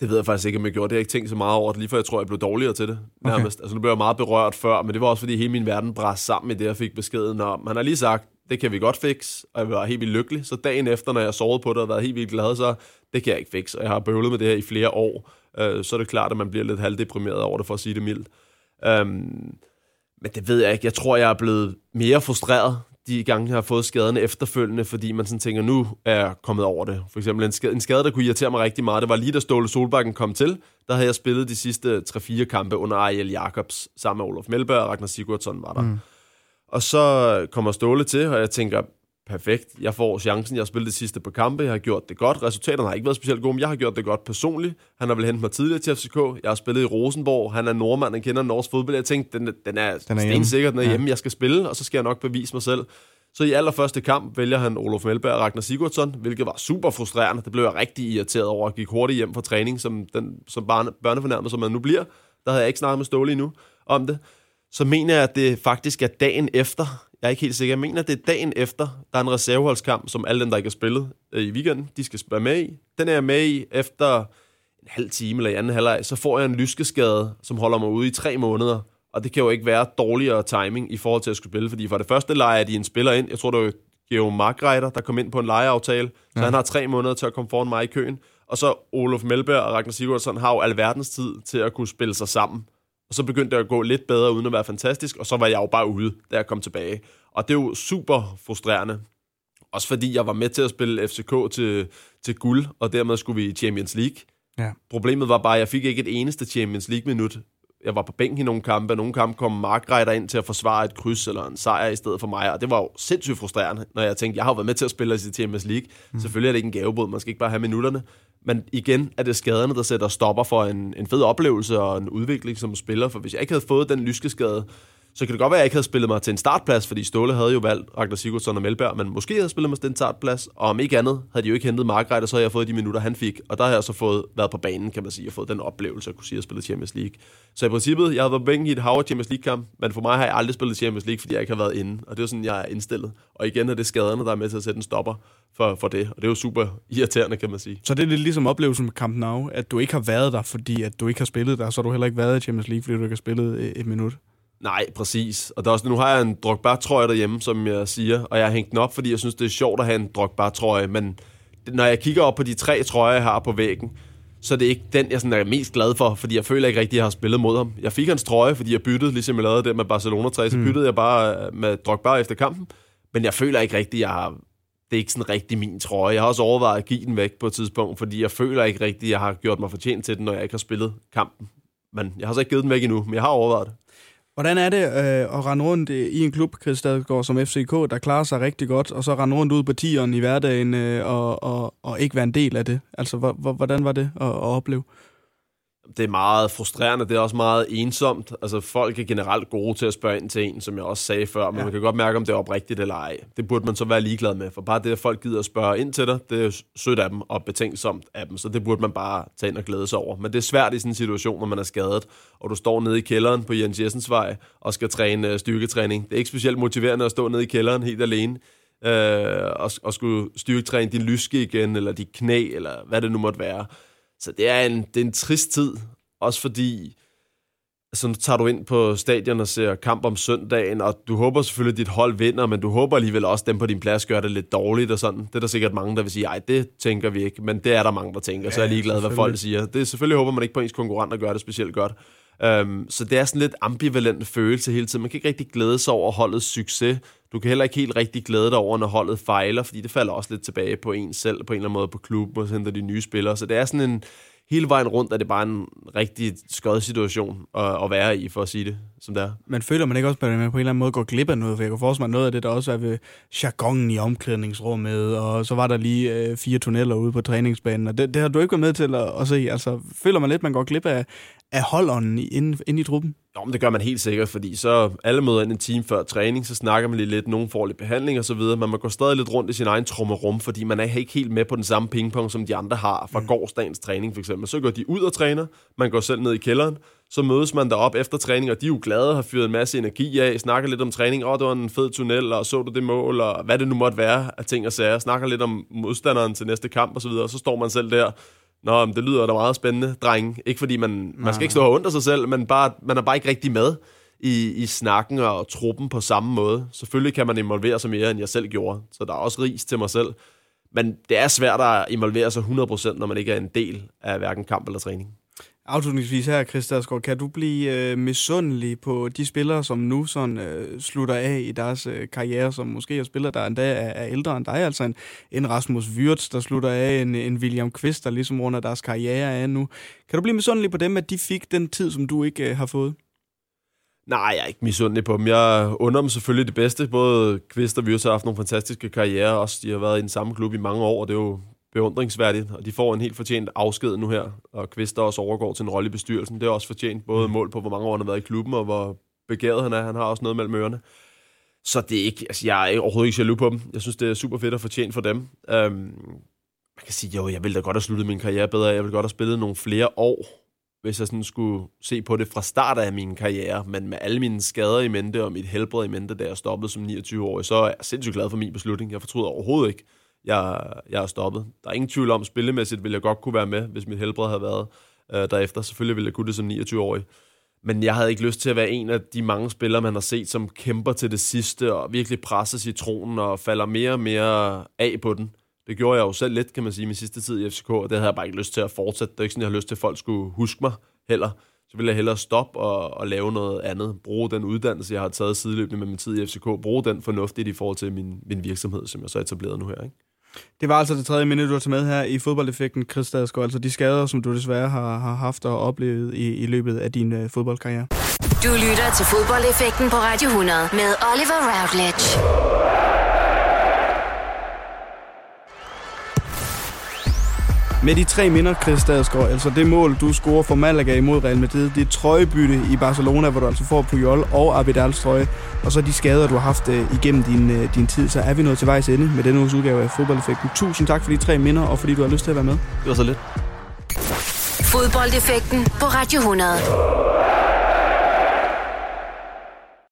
Det ved jeg faktisk ikke, om jeg gjorde. Det har jeg ikke tænkt så meget over det, lige for jeg tror, jeg blev dårligere til det. Nærmest. Okay. Altså, nu blev jeg meget berørt før, men det var også, fordi hele min verden bræste sammen med det, jeg fik beskeden om. Han har lige sagt, det kan vi godt fikse, og jeg var helt vildt lykkelig. Så dagen efter, når jeg sovede på det og været helt vildt glad, så det kan jeg ikke fikse. Og jeg har bøvlet med det her i flere år. Øh, så er det klart, at man bliver lidt halvdeprimeret over det, for at sige det mildt. Øhm, men det ved jeg ikke. Jeg tror, jeg er blevet mere frustreret de gange, har fået skaderne efterfølgende, fordi man sådan tænker, nu er jeg kommet over det. For eksempel en skade, en skade, der kunne irritere mig rigtig meget, det var lige da Ståle Solbakken kom til, der havde jeg spillet de sidste 3-4 kampe under Ariel Jacobs, sammen med Olof Melberg og Ragnar Sigurdsson var der. Mm. Og så kommer Ståle til, og jeg tænker, perfekt, jeg får chancen, jeg har spillet de sidste par kampe, jeg har gjort det godt, resultaterne har ikke været specielt gode, men jeg har gjort det godt personligt. Han har vel hentet mig tidligere til FCK, jeg har spillet i Rosenborg, han er nordmand, han kender norsk fodbold, jeg tænkte, den, den er, den er stensikker, den er ja. hjemme, jeg skal spille, og så skal jeg nok bevise mig selv. Så i allerførste kamp vælger han Olof Melberg og Ragnar Sigurdsson, hvilket var super frustrerende. Det blev jeg rigtig irriteret over, at gik hurtigt hjem fra træning, som, den, som barne, børnefornærmet, som man nu bliver. Der havde jeg ikke snakket med Ståle endnu om det. Så mener jeg, at det faktisk er dagen efter, jeg er ikke helt sikker, jeg mener, at det er dagen efter, der er en reserveholdskamp, som alle dem, der ikke har spillet øh, i weekenden, de skal være med i. Den er jeg med i efter en halv time eller i anden halvleg, så får jeg en lyskeskade, som holder mig ude i tre måneder. Og det kan jo ikke være dårligere timing i forhold til at skulle spille, fordi for det første leger de en spiller ind. Jeg tror, det var Geo Markreiter, der kom ind på en lejeaftale, så ja. han har tre måneder til at komme foran mig i køen. Og så Olof Melberg og Ragnar Sigurdsson har jo alverdens tid til at kunne spille sig sammen. Og så begyndte det at gå lidt bedre, uden at være fantastisk, og så var jeg jo bare ude, da jeg kom tilbage. Og det er jo super frustrerende. Også fordi jeg var med til at spille FCK til, til guld, og dermed skulle vi i Champions League. Ja. Problemet var bare, at jeg fik ikke et eneste Champions League-minut jeg var på bænken i nogle kampe, og nogle kampe kom Mark Reiter ind til at forsvare et kryds eller en sejr i stedet for mig, og det var jo sindssygt frustrerende, når jeg tænkte, jeg har været med til at spille i Champions League. Mm. Selvfølgelig er det ikke en gavebod, man skal ikke bare have minutterne, men igen er det skaderne, der sætter stopper for en, en fed oplevelse og en udvikling som spiller, for hvis jeg ikke havde fået den lyskeskade, så kan det godt være, at jeg ikke havde spillet mig til en startplads, fordi Ståle havde jo valgt Ragnar Sigurdsson og Melberg, men måske havde jeg spillet mig til en startplads, og om ikke andet havde de jo ikke hentet Margrethe, så havde jeg fået de minutter, han fik, og der har jeg så fået været på banen, kan man sige, og fået den oplevelse at kunne sige, at jeg spillede Champions League. Så i princippet, jeg har været på bænken i et hav Champions League-kamp, men for mig har jeg aldrig spillet Champions League, fordi jeg ikke har været inde, og det er sådan, jeg er indstillet. Og igen er det skaderne, der er med til at sætte en stopper for, for det, og det er jo super irriterende, kan man sige. Så det er lidt ligesom oplevelsen med Camp Nou, at du ikke har været der, fordi at du ikke har spillet der, så har du heller ikke været i Champions League, fordi du ikke har spillet øh, et minut. Nej, præcis. Og der er også, nu har jeg en Drogba-trøje derhjemme, som jeg siger, og jeg har hængt den op, fordi jeg synes, det er sjovt at have en Drogba-trøje, men når jeg kigger op på de tre trøjer, jeg har på væggen, så det er ikke den, jeg sådan er mest glad for, fordi jeg føler ikke rigtigt, at jeg har spillet mod ham. Jeg fik hans trøje, fordi jeg byttede, ligesom jeg lavede det med Barcelona 3, så mm. byttede jeg bare øh, med Drogba efter kampen, men jeg føler ikke rigtigt, at jeg har det er ikke sådan rigtig min trøje. Jeg har også overvejet at give den væk på et tidspunkt, fordi jeg føler ikke rigtigt, at jeg har gjort mig fortjent til den, når jeg ikke har spillet kampen. Men jeg har så ikke givet den væk endnu, men jeg har overvejet det. Hvordan er det øh, at rende rundt i en klub, Chris Stadgaard, som FCK, der klarer sig rigtig godt, og så rende rundt ud på tieren i hverdagen øh, og, og, og ikke være en del af det? Altså, hvordan var det at, at opleve? Det er meget frustrerende, det er også meget ensomt. Altså, folk er generelt gode til at spørge ind til en, som jeg også sagde før, men ja. man kan godt mærke, om det er oprigtigt eller ej. Det burde man så være ligeglad med, for bare det, at folk gider at spørge ind til dig, det er sødt af dem og betænksomt af dem, så det burde man bare tage ind og glæde sig over. Men det er svært i sådan en situation, når man er skadet, og du står nede i kælderen på Jens Jessens vej og skal træne øh, styrketræning. Det er ikke specielt motiverende at stå nede i kælderen helt alene, øh, og, og skulle styrketræne din lyske igen, eller dit knæ, eller hvad det nu måtte være. Så det er en, det er en trist tid, også fordi så nu tager du ind på stadion og ser kamp om søndagen, og du håber selvfølgelig, at dit hold vinder, men du håber alligevel også, at dem på din plads gør det lidt dårligt og sådan. Det er der sikkert mange, der vil sige, ej, det tænker vi ikke, men det er der mange, der tænker, ja, så er jeg ligeglad, hvad folk siger. Det er selvfølgelig håber man ikke på ens konkurrenter gør det specielt godt. Um, så det er sådan lidt ambivalent følelse hele tiden. Man kan ikke rigtig glæde sig over holdets succes. Du kan heller ikke helt rigtig glæde dig over, når holdet fejler, fordi det falder også lidt tilbage på en selv, på en eller anden måde på klubben, og så henter de nye spillere. Så det er sådan en, hele vejen rundt er det bare en rigtig skød situation at, at være i, for at sige det, som det er. Man føler man ikke også, at man på en eller anden måde går glip af noget? For jeg kunne forestille mig, noget af det, der også er ved jargonen i omklædningsrummet, og så var der lige øh, fire tunneller ude på træningsbanen, og det, det har du ikke været med til at, at se. Altså, føler man lidt, at man går glip af, af holdånden inde, inde i truppen? Nå, men det gør man helt sikkert, fordi så alle møder ind en time før træning, så snakker man lige lidt, nogen får lidt behandling og så videre, men man går stadig lidt rundt i sin egen trummerum, fordi man er ikke helt med på den samme pingpong, som de andre har fra mm. gårdsdagens træning for eksempel. Så går de ud og træner, man går selv ned i kælderen, så mødes man derop efter træning, og de er jo glade, har fyret en masse energi af, snakker lidt om træning, åh, oh, det var en fed tunnel, og så du det mål, og hvad det nu måtte være af ting og sager, snakker lidt om modstanderen til næste kamp og så videre, og så står man selv der Nå, men det lyder da meget spændende, dreng. Ikke fordi man, man skal ikke stå under sig selv, men bare, man er bare ikke rigtig med i, i snakken og truppen på samme måde. Selvfølgelig kan man involvere sig mere, end jeg selv gjorde, så der er også ris til mig selv. Men det er svært at involvere sig 100%, når man ikke er en del af hverken kamp eller træning. Afslutningsvis her, Christa kan du blive øh, misundelig på de spillere, som nu sådan, øh, slutter af i deres øh, karriere, som måske er spillere, der endda er, er ældre end dig, altså en, en Rasmus Wirtz, der slutter af, en, en William Kvist, der ligesom runder deres karriere af nu. Kan du blive misundelig på dem, at de fik den tid, som du ikke øh, har fået? Nej, jeg er ikke misundelig på dem. Jeg under dem selvfølgelig det bedste. Både Kvist og Wirtz har haft nogle fantastiske karrierer. Også de har været i den samme klub i mange år, og det er jo beundringsværdigt, og de får en helt fortjent afsked nu her, og Kvister også overgår til en rolle i bestyrelsen. Det er også fortjent både mål på, hvor mange år han har været i klubben, og hvor begæret han er. Han har også noget mellem ørerne. Så det er ikke, altså jeg er overhovedet ikke jaloux på dem. Jeg synes, det er super fedt at fortjent for dem. Øhm, man kan sige, jo, jeg ville da godt have sluttet min karriere bedre. Jeg ville godt have spillet nogle flere år, hvis jeg sådan skulle se på det fra start af min karriere. Men med alle mine skader i mente og mit helbred i mente, da jeg stoppede som 29 år, så er jeg sindssygt glad for min beslutning. Jeg fortryder overhovedet ikke, jeg, jeg er stoppet. Der er ingen tvivl om, spillemæssigt ville jeg godt kunne være med, hvis mit helbred havde været øh, derefter. Selvfølgelig ville jeg kunne det som 29-årig. Men jeg havde ikke lyst til at være en af de mange spillere, man har set, som kæmper til det sidste og virkelig presser citronen og falder mere og mere af på den. Det gjorde jeg jo selv lidt, kan man sige, min sidste tid i FCK, og det havde jeg bare ikke lyst til at fortsætte. Det er ikke sådan, jeg har lyst til, at folk skulle huske mig heller. Så ville jeg hellere stoppe og, og lave noget andet. Bruge den uddannelse, jeg har taget sideløbende med min tid i FCK. Bruge den fornuftigt i forhold til min, min virksomhed, som jeg så etableret nu her. Ikke? Det var altså det tredje minde, du har taget med her i fodboldeffekten, Chris Stadsgaard. Altså de skader, som du desværre har, har haft og oplevet i, i løbet af din øh, fodboldkarriere. Du lytter til fodboldeffekten på Radio 100 med Oliver Routledge. Med de tre minder, Chris Stadsgaard, altså det mål, du scorer for Malaga imod Real Madrid, det trøjebytte i Barcelona, hvor du altså får Puyol og Abidals trøje, og så de skader, du har haft uh, igennem din, uh, din tid, så er vi nået til vejs ende med denne uges udgave af Fodboldeffekten. Tusind tak for de tre minder, og fordi du har lyst til at være med. Det var så lidt. Fodboldeffekten på Radio 100.